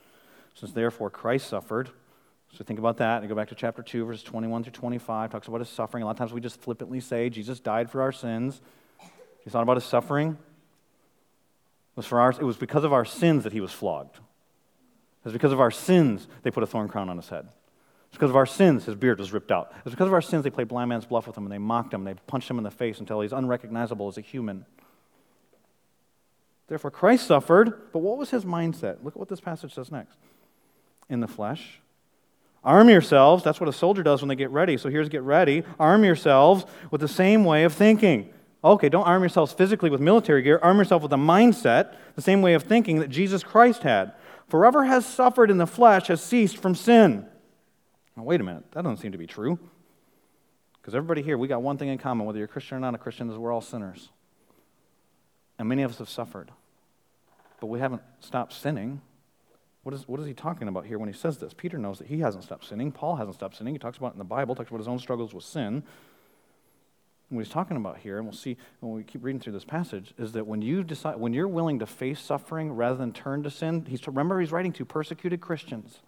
Since therefore Christ suffered, so think about that and go back to chapter 2, verses 21 through 25, talks about his suffering. A lot of times we just flippantly say Jesus died for our sins. You thought about his suffering? It was, for it was because of our sins that he was flogged. It was because of our sins they put a thorn crown on his head. It's because of our sins his beard was ripped out. It's because of our sins they played blind man's bluff with him and they mocked him. And they punched him in the face until he's unrecognizable as a human. Therefore, Christ suffered, but what was his mindset? Look at what this passage says next. In the flesh. Arm yourselves. That's what a soldier does when they get ready. So here's get ready. Arm yourselves with the same way of thinking. Okay, don't arm yourselves physically with military gear. Arm yourself with a mindset, the same way of thinking that Jesus Christ had. Forever has suffered in the flesh has ceased from sin. Now, wait a minute, that doesn't seem to be true. Because everybody here, we got one thing in common, whether you're a Christian or not a Christian, is we're all sinners. And many of us have suffered. But we haven't stopped sinning. What is, what is he talking about here when he says this? Peter knows that he hasn't stopped sinning. Paul hasn't stopped sinning. He talks about it in the Bible, talks about his own struggles with sin. What he's talking about here, and we'll see when we keep reading through this passage, is that when you decide, when you're willing to face suffering rather than turn to sin, he's, remember he's writing to persecuted Christians.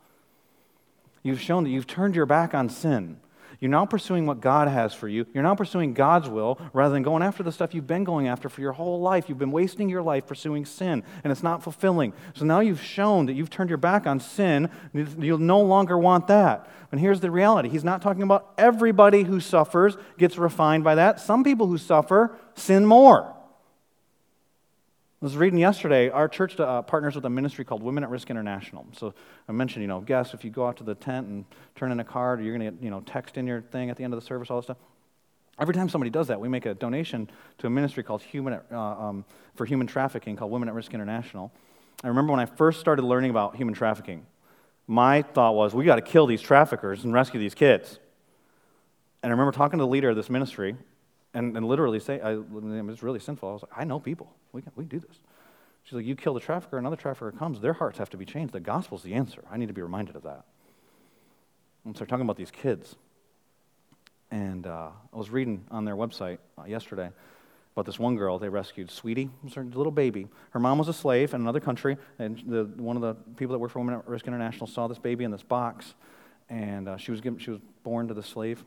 You've shown that you've turned your back on sin. You're now pursuing what God has for you. You're now pursuing God's will rather than going after the stuff you've been going after for your whole life. You've been wasting your life pursuing sin, and it's not fulfilling. So now you've shown that you've turned your back on sin. You'll no longer want that. And here's the reality He's not talking about everybody who suffers gets refined by that. Some people who suffer sin more. I was reading yesterday, our church uh, partners with a ministry called Women at Risk International. So I mentioned, you know, guess if you go out to the tent and turn in a card, or you're going to you know, text in your thing at the end of the service, all this stuff. Every time somebody does that, we make a donation to a ministry called Human, uh, um, for Human Trafficking called Women at Risk International. I remember when I first started learning about human trafficking, my thought was, we got to kill these traffickers and rescue these kids. And I remember talking to the leader of this ministry, and, and literally say, I, it's really sinful. I was like, I know people. We can, we can do this. She's like, you kill the trafficker, another trafficker comes. Their hearts have to be changed. The gospel's the answer. I need to be reminded of that. And start talking about these kids. And uh, I was reading on their website uh, yesterday about this one girl they rescued, Sweetie, her little baby. Her mom was a slave in another country, and the, one of the people that worked for Women at Risk International saw this baby in this box, and uh, she, was given, she was born to the slave.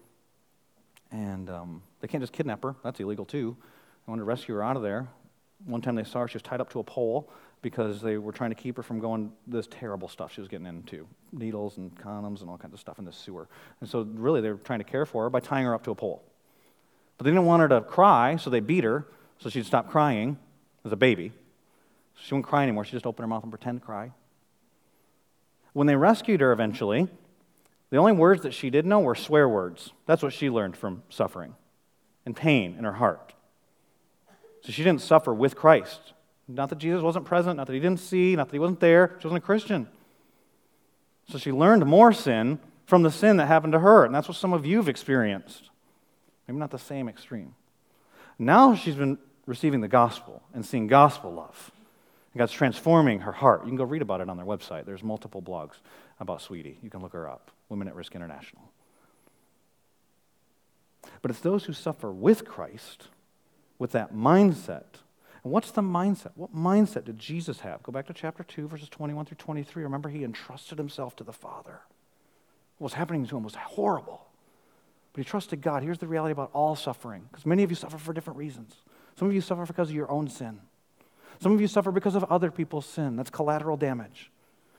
And um, they can't just kidnap her, that's illegal too. They wanted to rescue her out of there. One time they saw her, she was tied up to a pole because they were trying to keep her from going this terrible stuff she was getting into needles and condoms and all kinds of stuff in the sewer. And so, really, they were trying to care for her by tying her up to a pole. But they didn't want her to cry, so they beat her so she'd stop crying as a baby. She wouldn't cry anymore. She just opened her mouth and pretend to cry. When they rescued her eventually, the only words that she did know were swear words. That's what she learned from suffering and pain in her heart. So she didn't suffer with Christ. Not that Jesus wasn't present, not that he didn't see, not that he wasn't there. She wasn't a Christian. So she learned more sin from the sin that happened to her. And that's what some of you have experienced. Maybe not the same extreme. Now she's been receiving the gospel and seeing gospel love. And God's transforming her heart. You can go read about it on their website. There's multiple blogs about Sweetie. You can look her up Women at Risk International. But it's those who suffer with Christ, with that mindset. And what's the mindset? What mindset did Jesus have? Go back to chapter 2, verses 21 through 23. Remember, he entrusted himself to the Father. What was happening to him was horrible. But he trusted God. Here's the reality about all suffering, because many of you suffer for different reasons. Some of you suffer because of your own sin. Some of you suffer because of other people's sin. That's collateral damage.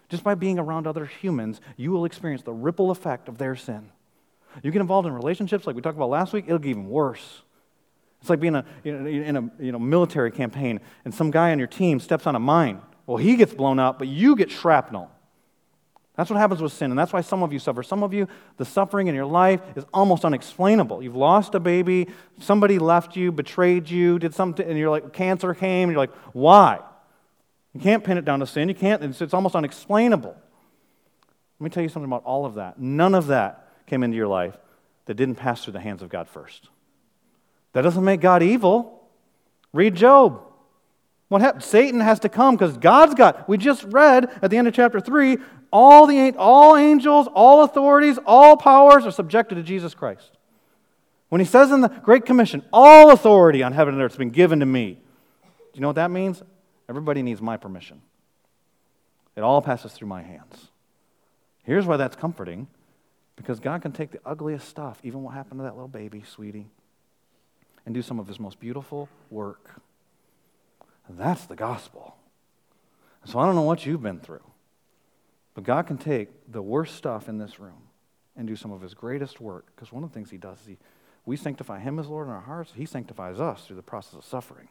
Just by being around other humans, you will experience the ripple effect of their sin. You get involved in relationships like we talked about last week, it'll get even worse. It's like being a, in a you know, military campaign and some guy on your team steps on a mine. Well, he gets blown up, but you get shrapnel. That's what happens with sin, and that's why some of you suffer. Some of you, the suffering in your life is almost unexplainable. You've lost a baby, somebody left you, betrayed you, did something, and you're like, cancer came, and you're like, why? You can't pin it down to sin. You can't, it's, it's almost unexplainable. Let me tell you something about all of that. None of that came into your life that didn't pass through the hands of God first. That doesn't make God evil. Read Job. What happened? Satan has to come because God's got. We just read at the end of chapter 3 all, the, all angels, all authorities, all powers are subjected to Jesus Christ. When he says in the Great Commission, all authority on heaven and earth has been given to me, do you know what that means? Everybody needs my permission. It all passes through my hands. Here's why that's comforting because God can take the ugliest stuff, even what happened to that little baby, sweetie, and do some of his most beautiful work. that's the gospel. So I don't know what you've been through, but God can take the worst stuff in this room and do some of his greatest work because one of the things he does is he, we sanctify him as Lord in our hearts, he sanctifies us through the process of suffering.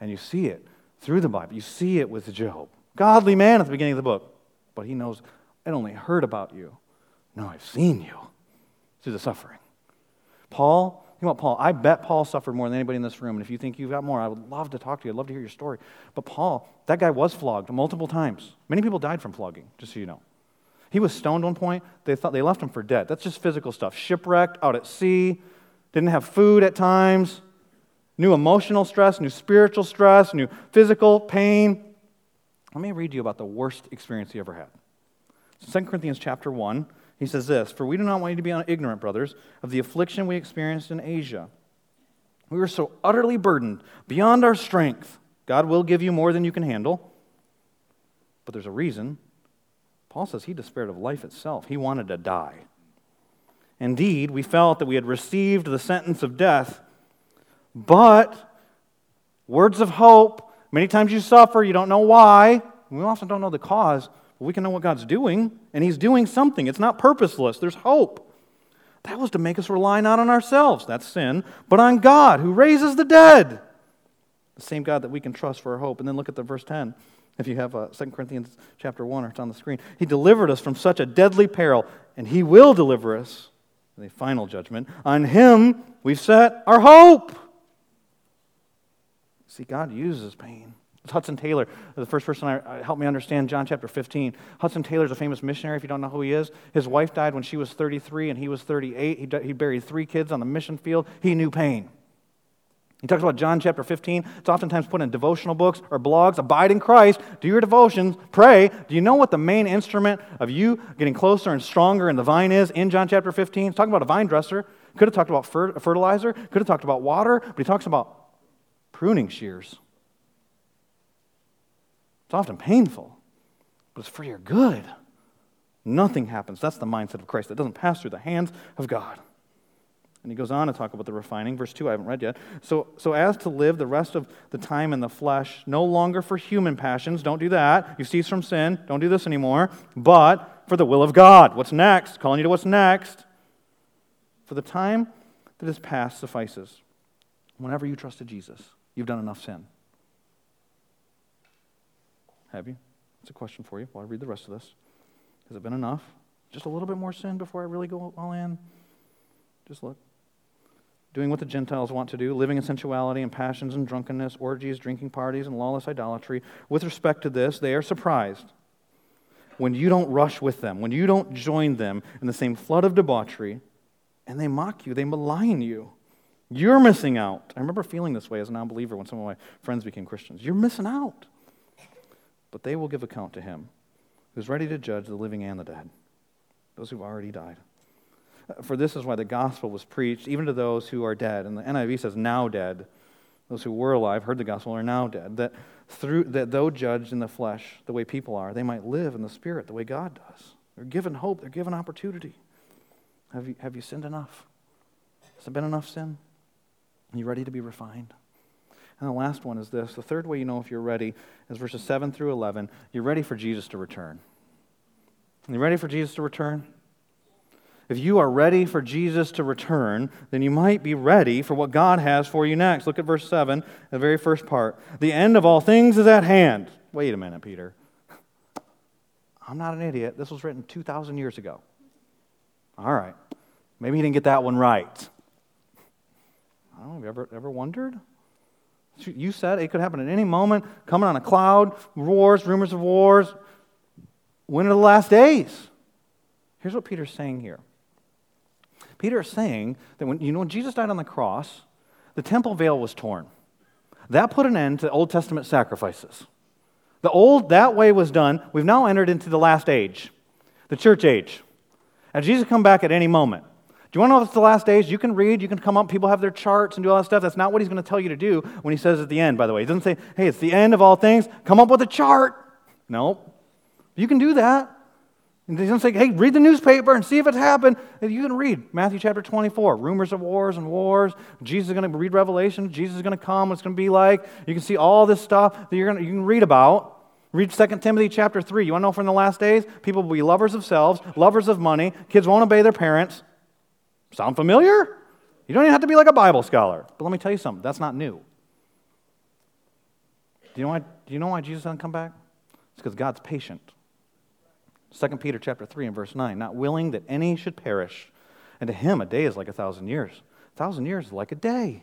And you see it through the Bible. You see it with Job. Godly man at the beginning of the book. But he knows, I only heard about you. No, I've seen you through the suffering. Paul, think about Paul. I bet Paul suffered more than anybody in this room. And if you think you've got more, I would love to talk to you. I'd love to hear your story. But Paul, that guy was flogged multiple times. Many people died from flogging, just so you know. He was stoned one point. They thought they left him for dead. That's just physical stuff. Shipwrecked, out at sea, didn't have food at times new emotional stress, new spiritual stress, new physical pain. Let me read you about the worst experience he ever had. 2 Corinthians chapter 1, he says this For we do not want you to be ignorant, brothers, of the affliction we experienced in Asia. We were so utterly burdened beyond our strength. God will give you more than you can handle. But there's a reason. Paul says he despaired of life itself, he wanted to die. Indeed, we felt that we had received the sentence of death but words of hope, many times you suffer, you don't know why. We often don't know the cause, but we can know what God's doing, and He's doing something. It's not purposeless, there's hope. That was to make us rely not on ourselves, that's sin, but on God who raises the dead. The same God that we can trust for our hope. And then look at the verse 10. If you have uh, 2 Corinthians chapter 1, or it's on the screen. He delivered us from such a deadly peril, and He will deliver us in the final judgment. On Him we've set our hope. See, God uses pain. Hudson Taylor, the first person I, uh, helped me understand John chapter 15. Hudson Taylor is a famous missionary, if you don't know who he is. His wife died when she was 33 and he was 38. He, he buried three kids on the mission field. He knew pain. He talks about John chapter 15. It's oftentimes put in devotional books or blogs. Abide in Christ, do your devotions, pray. Do you know what the main instrument of you getting closer and stronger in the vine is in John chapter 15? It's talking about a vine dresser. Could have talked about fer- fertilizer, could have talked about water, but he talks about pruning shears. It's often painful, but it's for your good. Nothing happens. That's the mindset of Christ. That doesn't pass through the hands of God. And he goes on to talk about the refining. Verse 2, I haven't read yet. So, so as to live the rest of the time in the flesh, no longer for human passions, don't do that. You cease from sin, don't do this anymore, but for the will of God. What's next? Calling you to what's next. For the time that is past suffices. Whenever you trusted Jesus, you've done enough sin. Have you? That's a question for you while I read the rest of this. Has it been enough? Just a little bit more sin before I really go all in? Just look doing what the Gentiles want to do, living in sensuality and passions and drunkenness, orgies, drinking parties, and lawless idolatry. With respect to this, they are surprised when you don't rush with them, when you don't join them in the same flood of debauchery, and they mock you, they malign you. You're missing out. I remember feeling this way as a non believer when some of my friends became Christians. You're missing out. But they will give account to him who's ready to judge the living and the dead, those who've already died. For this is why the gospel was preached, even to those who are dead. And the NIV says, now dead. Those who were alive, heard the gospel, are now dead. That, through, that though judged in the flesh, the way people are, they might live in the spirit the way God does. They're given hope, they're given opportunity. Have you, have you sinned enough? Has there been enough sin? Are you ready to be refined? And the last one is this the third way you know if you're ready is verses 7 through 11. You're ready for Jesus to return. You ready for Jesus to return? If you are ready for Jesus to return, then you might be ready for what God has for you next. Look at verse 7, the very first part. The end of all things is at hand. Wait a minute, Peter. I'm not an idiot. This was written 2,000 years ago. All right. Maybe he didn't get that one right. I don't know. Have you ever, ever wondered? You said it could happen at any moment, coming on a cloud, wars, rumors of wars. When are the last days? Here's what Peter's saying here Peter is saying that when, you know, when Jesus died on the cross, the temple veil was torn. That put an end to the Old Testament sacrifices. The old, that way was done. We've now entered into the last age, the church age. And Jesus come back at any moment. Do you want to know if it's the last days? You can read, you can come up, people have their charts and do all that stuff. That's not what he's going to tell you to do when he says at the end, by the way. He doesn't say, hey, it's the end of all things, come up with a chart. No. You can do that. He doesn't say, hey, read the newspaper and see if it's happened. You can read Matthew chapter 24, rumors of wars and wars. Jesus is going to read Revelation. Jesus is going to come. What's going to be like. You can see all this stuff that you're going to, you can read about. Read 2 Timothy chapter 3. You want to know from the last days? People will be lovers of selves, lovers of money. Kids won't obey their parents. Sound familiar? You don't even have to be like a Bible scholar. But let me tell you something. That's not new. Do you know why, do you know why Jesus doesn't come back? It's because God's patient. 2 Peter chapter 3 and verse 9, not willing that any should perish. And to him, a day is like a thousand years. A thousand years is like a day.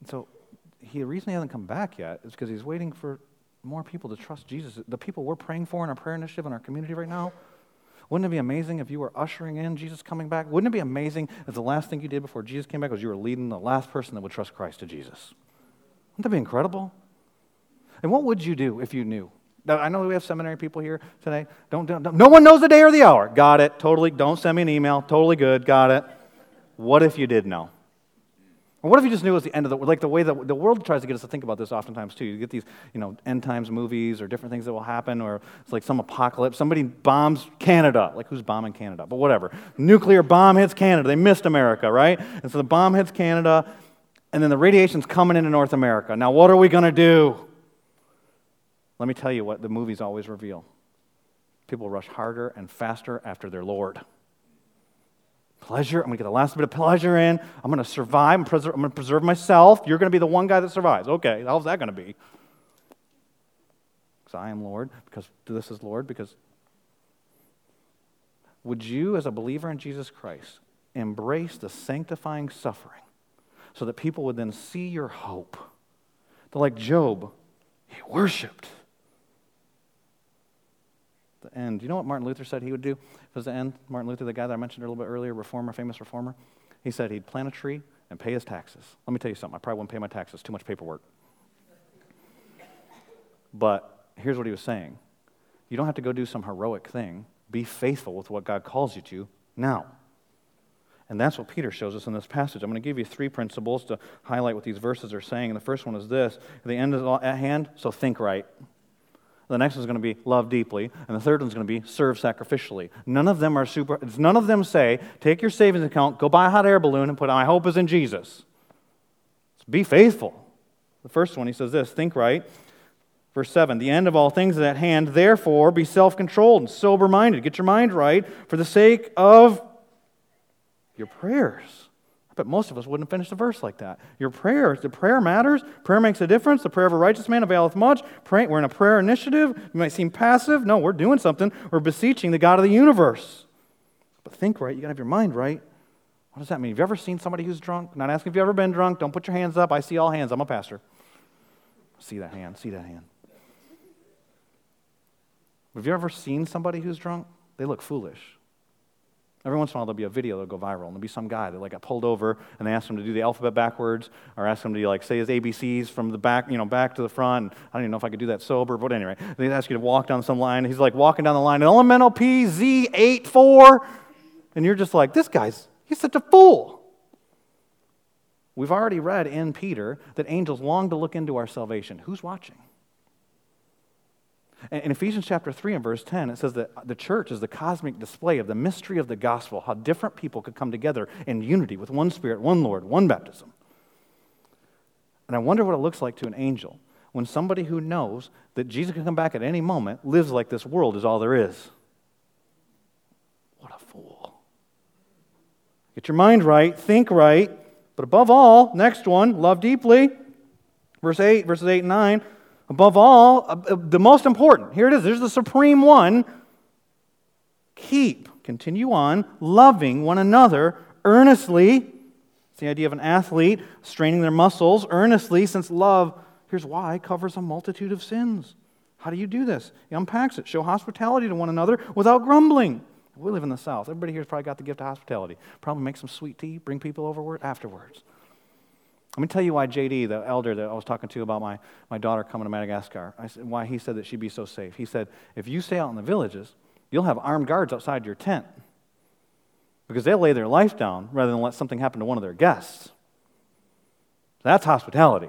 And so he, the reason he hasn't come back yet is because he's waiting for more people to trust Jesus. The people we're praying for in our prayer initiative in our community right now, wouldn't it be amazing if you were ushering in Jesus coming back? Wouldn't it be amazing if the last thing you did before Jesus came back was you were leading the last person that would trust Christ to Jesus? Wouldn't that be incredible? And what would you do if you knew I know we have seminary people here today. Don't, don't, don't, no one knows the day or the hour. Got it. Totally. Don't send me an email. Totally good. Got it. What if you did know? What if you just knew it was the end of the world? like the way that the world tries to get us to think about this oftentimes too. You get these, you know, end times movies or different things that will happen, or it's like some apocalypse. Somebody bombs Canada. Like who's bombing Canada? But whatever. Nuclear bomb hits Canada. They missed America, right? And so the bomb hits Canada, and then the radiation's coming into North America. Now what are we gonna do? Let me tell you what the movies always reveal people rush harder and faster after their Lord. Pleasure, I'm going to get the last bit of pleasure in. I'm going to survive. I'm, preser- I'm going to preserve myself. You're going to be the one guy that survives. Okay, how's that going to be? Because I am Lord, because this is Lord, because. Would you, as a believer in Jesus Christ, embrace the sanctifying suffering so that people would then see your hope? They're like Job, he worshiped the end. You know what Martin Luther said he would do if it was the end? Martin Luther, the guy that I mentioned a little bit earlier, reformer, famous reformer, he said he'd plant a tree and pay his taxes. Let me tell you something. I probably wouldn't pay my taxes. Too much paperwork. But here's what he was saying. You don't have to go do some heroic thing. Be faithful with what God calls you to now. And that's what Peter shows us in this passage. I'm going to give you three principles to highlight what these verses are saying. And the first one is this the end is at hand, so think right. The next one's going to be love deeply, and the third one's going to be serve sacrificially. None of them are super. None of them say, take your savings account, go buy a hot air balloon, and put my hope is in Jesus. Be faithful. The first one, he says this think right. Verse 7 The end of all things is at hand, therefore be self controlled and sober minded. Get your mind right for the sake of your prayers. I bet most of us wouldn't finish the verse like that. Your prayers, the prayer matters. Prayer makes a difference. The prayer of a righteous man availeth much. Pray, we're in a prayer initiative. You might seem passive. No, we're doing something. We're beseeching the God of the universe. But think right. You got to have your mind right. What does that mean? Have you ever seen somebody who's drunk? Not asking if you've ever been drunk. Don't put your hands up. I see all hands. I'm a pastor. See that hand. See that hand. Have you ever seen somebody who's drunk? They look foolish. Every once in a while, there'll be a video that'll go viral, and there'll be some guy that like got pulled over, and they ask him to do the alphabet backwards, or ask him to like say his ABCs from the back, you know, back to the front. I don't even know if I could do that sober, but anyway, they ask you to walk down some line. He's like walking down the line, elemental P Z eight four, and you're just like, this guy's he's such a fool. We've already read in Peter that angels long to look into our salvation. Who's watching? In Ephesians chapter 3 and verse 10, it says that the church is the cosmic display of the mystery of the gospel, how different people could come together in unity with one spirit, one Lord, one baptism. And I wonder what it looks like to an angel when somebody who knows that Jesus can come back at any moment lives like this world is all there is. What a fool. Get your mind right, think right, but above all, next one, love deeply. Verse 8, verses 8 and 9. Above all, uh, uh, the most important, here it is, there's the supreme one. Keep, continue on, loving one another earnestly. It's the idea of an athlete straining their muscles earnestly, since love, here's why, covers a multitude of sins. How do you do this? He unpacks it. Show hospitality to one another without grumbling. We live in the South. Everybody here's probably got the gift of hospitality. Probably make some sweet tea, bring people over afterwards. Let me tell you why JD, the elder that I was talking to about my, my daughter coming to Madagascar, I said, why he said that she'd be so safe. He said, if you stay out in the villages, you'll have armed guards outside your tent because they'll lay their life down rather than let something happen to one of their guests. That's hospitality.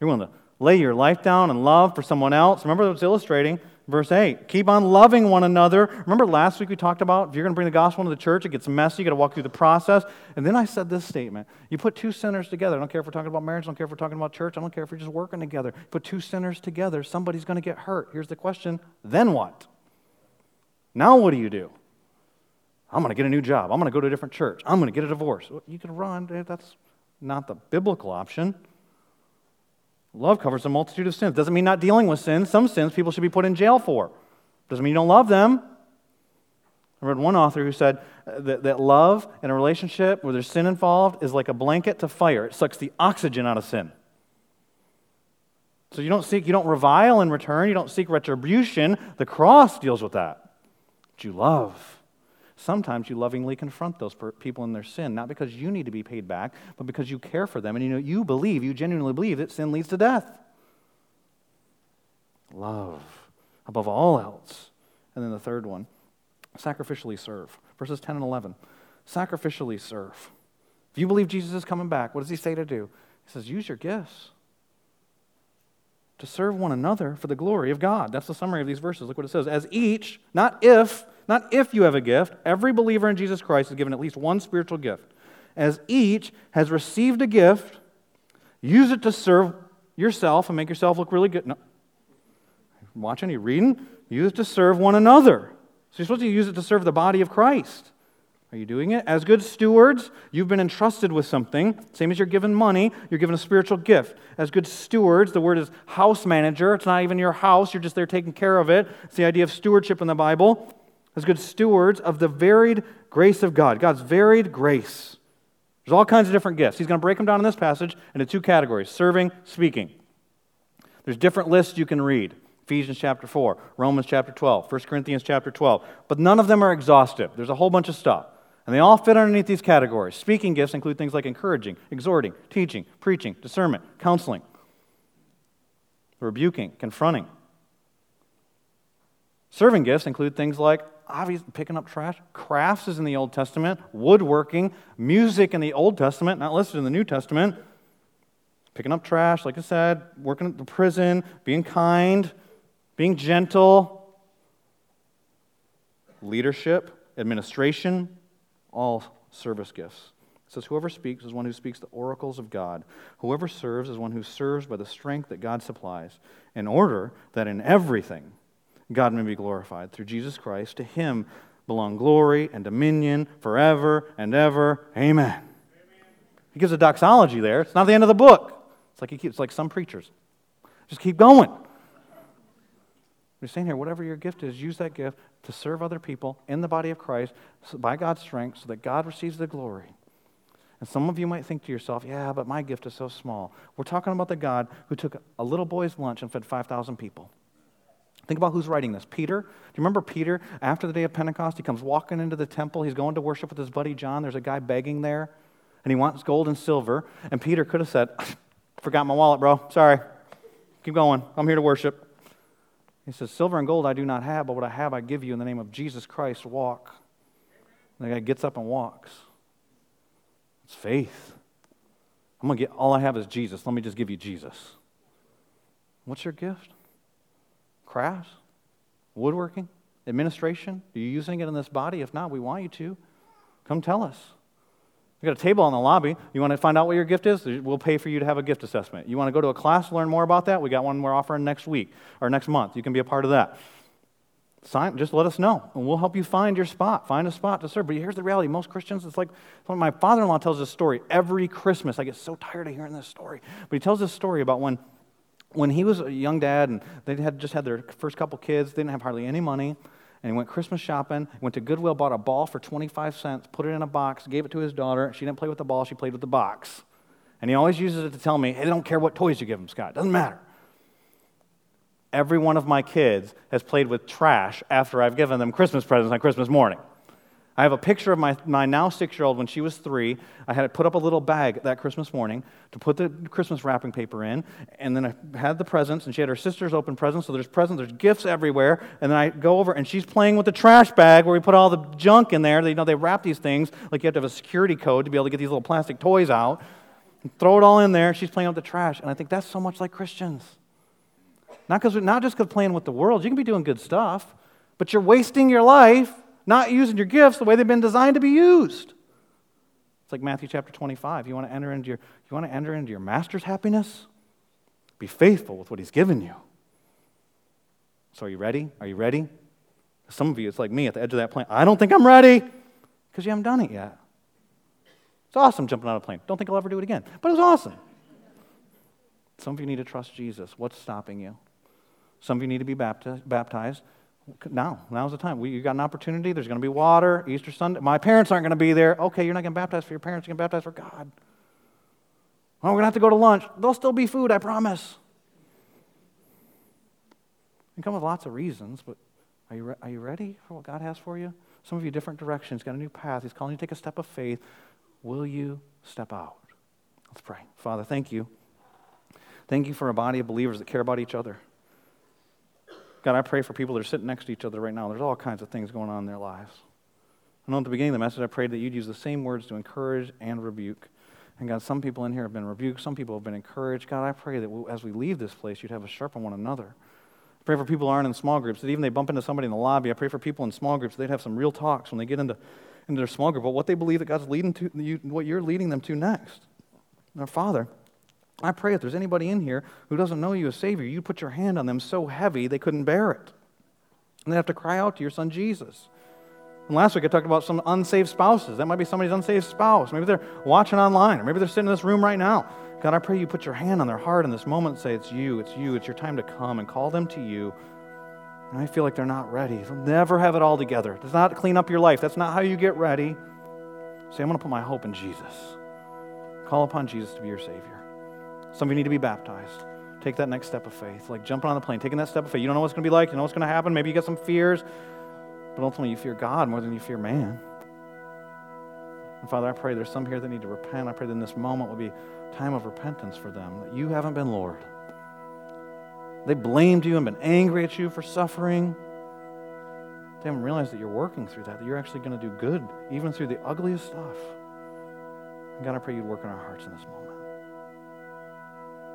You're willing to lay your life down and love for someone else. Remember, was illustrating Verse 8, keep on loving one another. Remember last week we talked about if you're going to bring the gospel into the church, it gets messy. You got to walk through the process. And then I said this statement You put two sinners together. I don't care if we're talking about marriage, I don't care if we're talking about church, I don't care if we're just working together. Put two sinners together, somebody's going to get hurt. Here's the question then what? Now what do you do? I'm going to get a new job. I'm going to go to a different church. I'm going to get a divorce. You can run. That's not the biblical option. Love covers a multitude of sins. Doesn't mean not dealing with sins. Some sins people should be put in jail for. Doesn't mean you don't love them. I read one author who said that, that love in a relationship where there's sin involved is like a blanket to fire. It sucks the oxygen out of sin. So you don't seek, you don't revile in return, you don't seek retribution. The cross deals with that. But you love. Sometimes you lovingly confront those people in their sin, not because you need to be paid back, but because you care for them and you know you believe, you genuinely believe that sin leads to death. Love above all else. And then the third one, sacrificially serve. Verses 10 and 11. Sacrificially serve. If you believe Jesus is coming back, what does he say to do? He says, use your gifts to serve one another for the glory of God. That's the summary of these verses. Look what it says. As each, not if, not if you have a gift. Every believer in Jesus Christ is given at least one spiritual gift. As each has received a gift, use it to serve yourself and make yourself look really good. No. Watching, you reading? Use it to serve one another. So you're supposed to use it to serve the body of Christ. Are you doing it? As good stewards, you've been entrusted with something. Same as you're given money, you're given a spiritual gift. As good stewards, the word is house manager. It's not even your house, you're just there taking care of it. It's the idea of stewardship in the Bible as good stewards of the varied grace of God, God's varied grace. There's all kinds of different gifts. He's going to break them down in this passage into two categories serving, speaking. There's different lists you can read Ephesians chapter 4, Romans chapter 12, 1 Corinthians chapter 12. But none of them are exhaustive. There's a whole bunch of stuff. And they all fit underneath these categories. Speaking gifts include things like encouraging, exhorting, teaching, preaching, discernment, counseling, rebuking, confronting, Serving gifts include things like obviously picking up trash, crafts is in the Old Testament, woodworking, music in the Old Testament, not listed in the New Testament, picking up trash, like I said, working at the prison, being kind, being gentle, leadership, administration, all service gifts. It says, Whoever speaks is one who speaks the oracles of God. Whoever serves is one who serves by the strength that God supplies, in order that in everything God may be glorified. Through Jesus Christ, to him belong glory and dominion forever and ever. Amen. Amen. He gives a doxology there. It's not the end of the book. It's like, he keeps, it's like some preachers. Just keep going. He's saying here, whatever your gift is, use that gift to serve other people in the body of Christ by God's strength so that God receives the glory. And some of you might think to yourself, yeah, but my gift is so small. We're talking about the God who took a little boy's lunch and fed 5,000 people. Think about who's writing this. Peter. Do you remember Peter? After the day of Pentecost, he comes walking into the temple. He's going to worship with his buddy John. There's a guy begging there, and he wants gold and silver. And Peter could have said, Forgot my wallet, bro. Sorry. Keep going. I'm here to worship. He says, Silver and gold I do not have, but what I have I give you in the name of Jesus Christ. Walk. And the guy gets up and walks. It's faith. I'm going to get, all I have is Jesus. Let me just give you Jesus. What's your gift? Crafts? Woodworking? Administration? Are you using it in this body? If not, we want you to. Come tell us. We got a table in the lobby. You want to find out what your gift is? We'll pay for you to have a gift assessment. You want to go to a class learn more about that? We got one we're offering next week or next month. You can be a part of that. Sign, just let us know, and we'll help you find your spot. Find a spot to serve. But here's the reality: most Christians, it's like my father-in-law tells this story every Christmas. I get so tired of hearing this story, but he tells this story about when, when he was a young dad and they had just had their first couple kids. They didn't have hardly any money, and he went Christmas shopping, went to Goodwill, bought a ball for 25 cents, put it in a box, gave it to his daughter. She didn't play with the ball, she played with the box. And he always uses it to tell me, hey, they don't care what toys you give them, Scott. Doesn't matter. Every one of my kids has played with trash after I've given them Christmas presents on Christmas morning. I have a picture of my, my now six year old when she was three. I had to put up a little bag that Christmas morning to put the Christmas wrapping paper in. And then I had the presents, and she had her sister's open presents. So there's presents, there's gifts everywhere. And then I go over, and she's playing with the trash bag where we put all the junk in there. They, you know, they wrap these things like you have to have a security code to be able to get these little plastic toys out. And throw it all in there. She's playing with the trash. And I think that's so much like Christians. Not, cause, not just because playing with the world, you can be doing good stuff, but you're wasting your life not using your gifts the way they've been designed to be used. It's like Matthew chapter 25. You want to enter into your, you want to enter into your master's happiness? Be faithful with what he's given you. So are you ready? Are you ready? Some of you, it's like me at the edge of that plane. I don't think I'm ready because you haven't done it yet. It's awesome jumping out of a plane. Don't think I'll ever do it again, but it was awesome. Some of you need to trust Jesus. What's stopping you? Some of you need to be baptized. Now, now's the time. We, you got an opportunity. There's going to be water, Easter Sunday. My parents aren't going to be there. Okay, you're not going to baptize for your parents. You're going to baptize for God. Well, we're going to have to go to lunch. There'll still be food, I promise. It come with lots of reasons, but are you, re- are you ready for what God has for you? Some of you different directions, got a new path. He's calling you to take a step of faith. Will you step out? Let's pray. Father, thank you. Thank you for a body of believers that care about each other. God, I pray for people that are sitting next to each other right now. There's all kinds of things going on in their lives. I know at the beginning of the message, I prayed that you'd use the same words to encourage and rebuke. And God, some people in here have been rebuked, some people have been encouraged. God, I pray that as we leave this place, you'd have us sharpen one another. I pray for people who aren't in small groups, that even they bump into somebody in the lobby. I pray for people in small groups, they'd have some real talks when they get into, into their small group about what they believe that God's leading to, what you're leading them to next. Our Father, I pray if there's anybody in here who doesn't know you as Savior, you put your hand on them so heavy they couldn't bear it. And they have to cry out to your son Jesus. And last week I talked about some unsaved spouses. That might be somebody's unsaved spouse. Maybe they're watching online, or maybe they're sitting in this room right now. God, I pray you put your hand on their heart in this moment and say, It's you, it's you, it's your time to come, and call them to you. And I feel like they're not ready. They'll never have it all together. Does not clean up your life. That's not how you get ready. Say, I'm going to put my hope in Jesus. Call upon Jesus to be your Savior. Some of you need to be baptized. Take that next step of faith, like jumping on the plane, taking that step of faith. You don't know what's going to be like, you know what's going to happen. Maybe you get some fears, but ultimately you fear God more than you fear man. And Father, I pray there's some here that need to repent. I pray that in this moment will be time of repentance for them, that you haven't been Lord. They blamed you and been angry at you for suffering. They haven't realized that you're working through that, that you're actually going to do good, even through the ugliest stuff. And God, I pray you'd work in our hearts in this moment.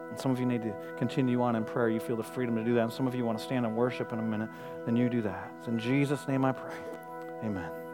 And some of you need to continue on in prayer. You feel the freedom to do that. And some of you want to stand and worship in a minute. Then you do that. It's in Jesus' name I pray. Amen.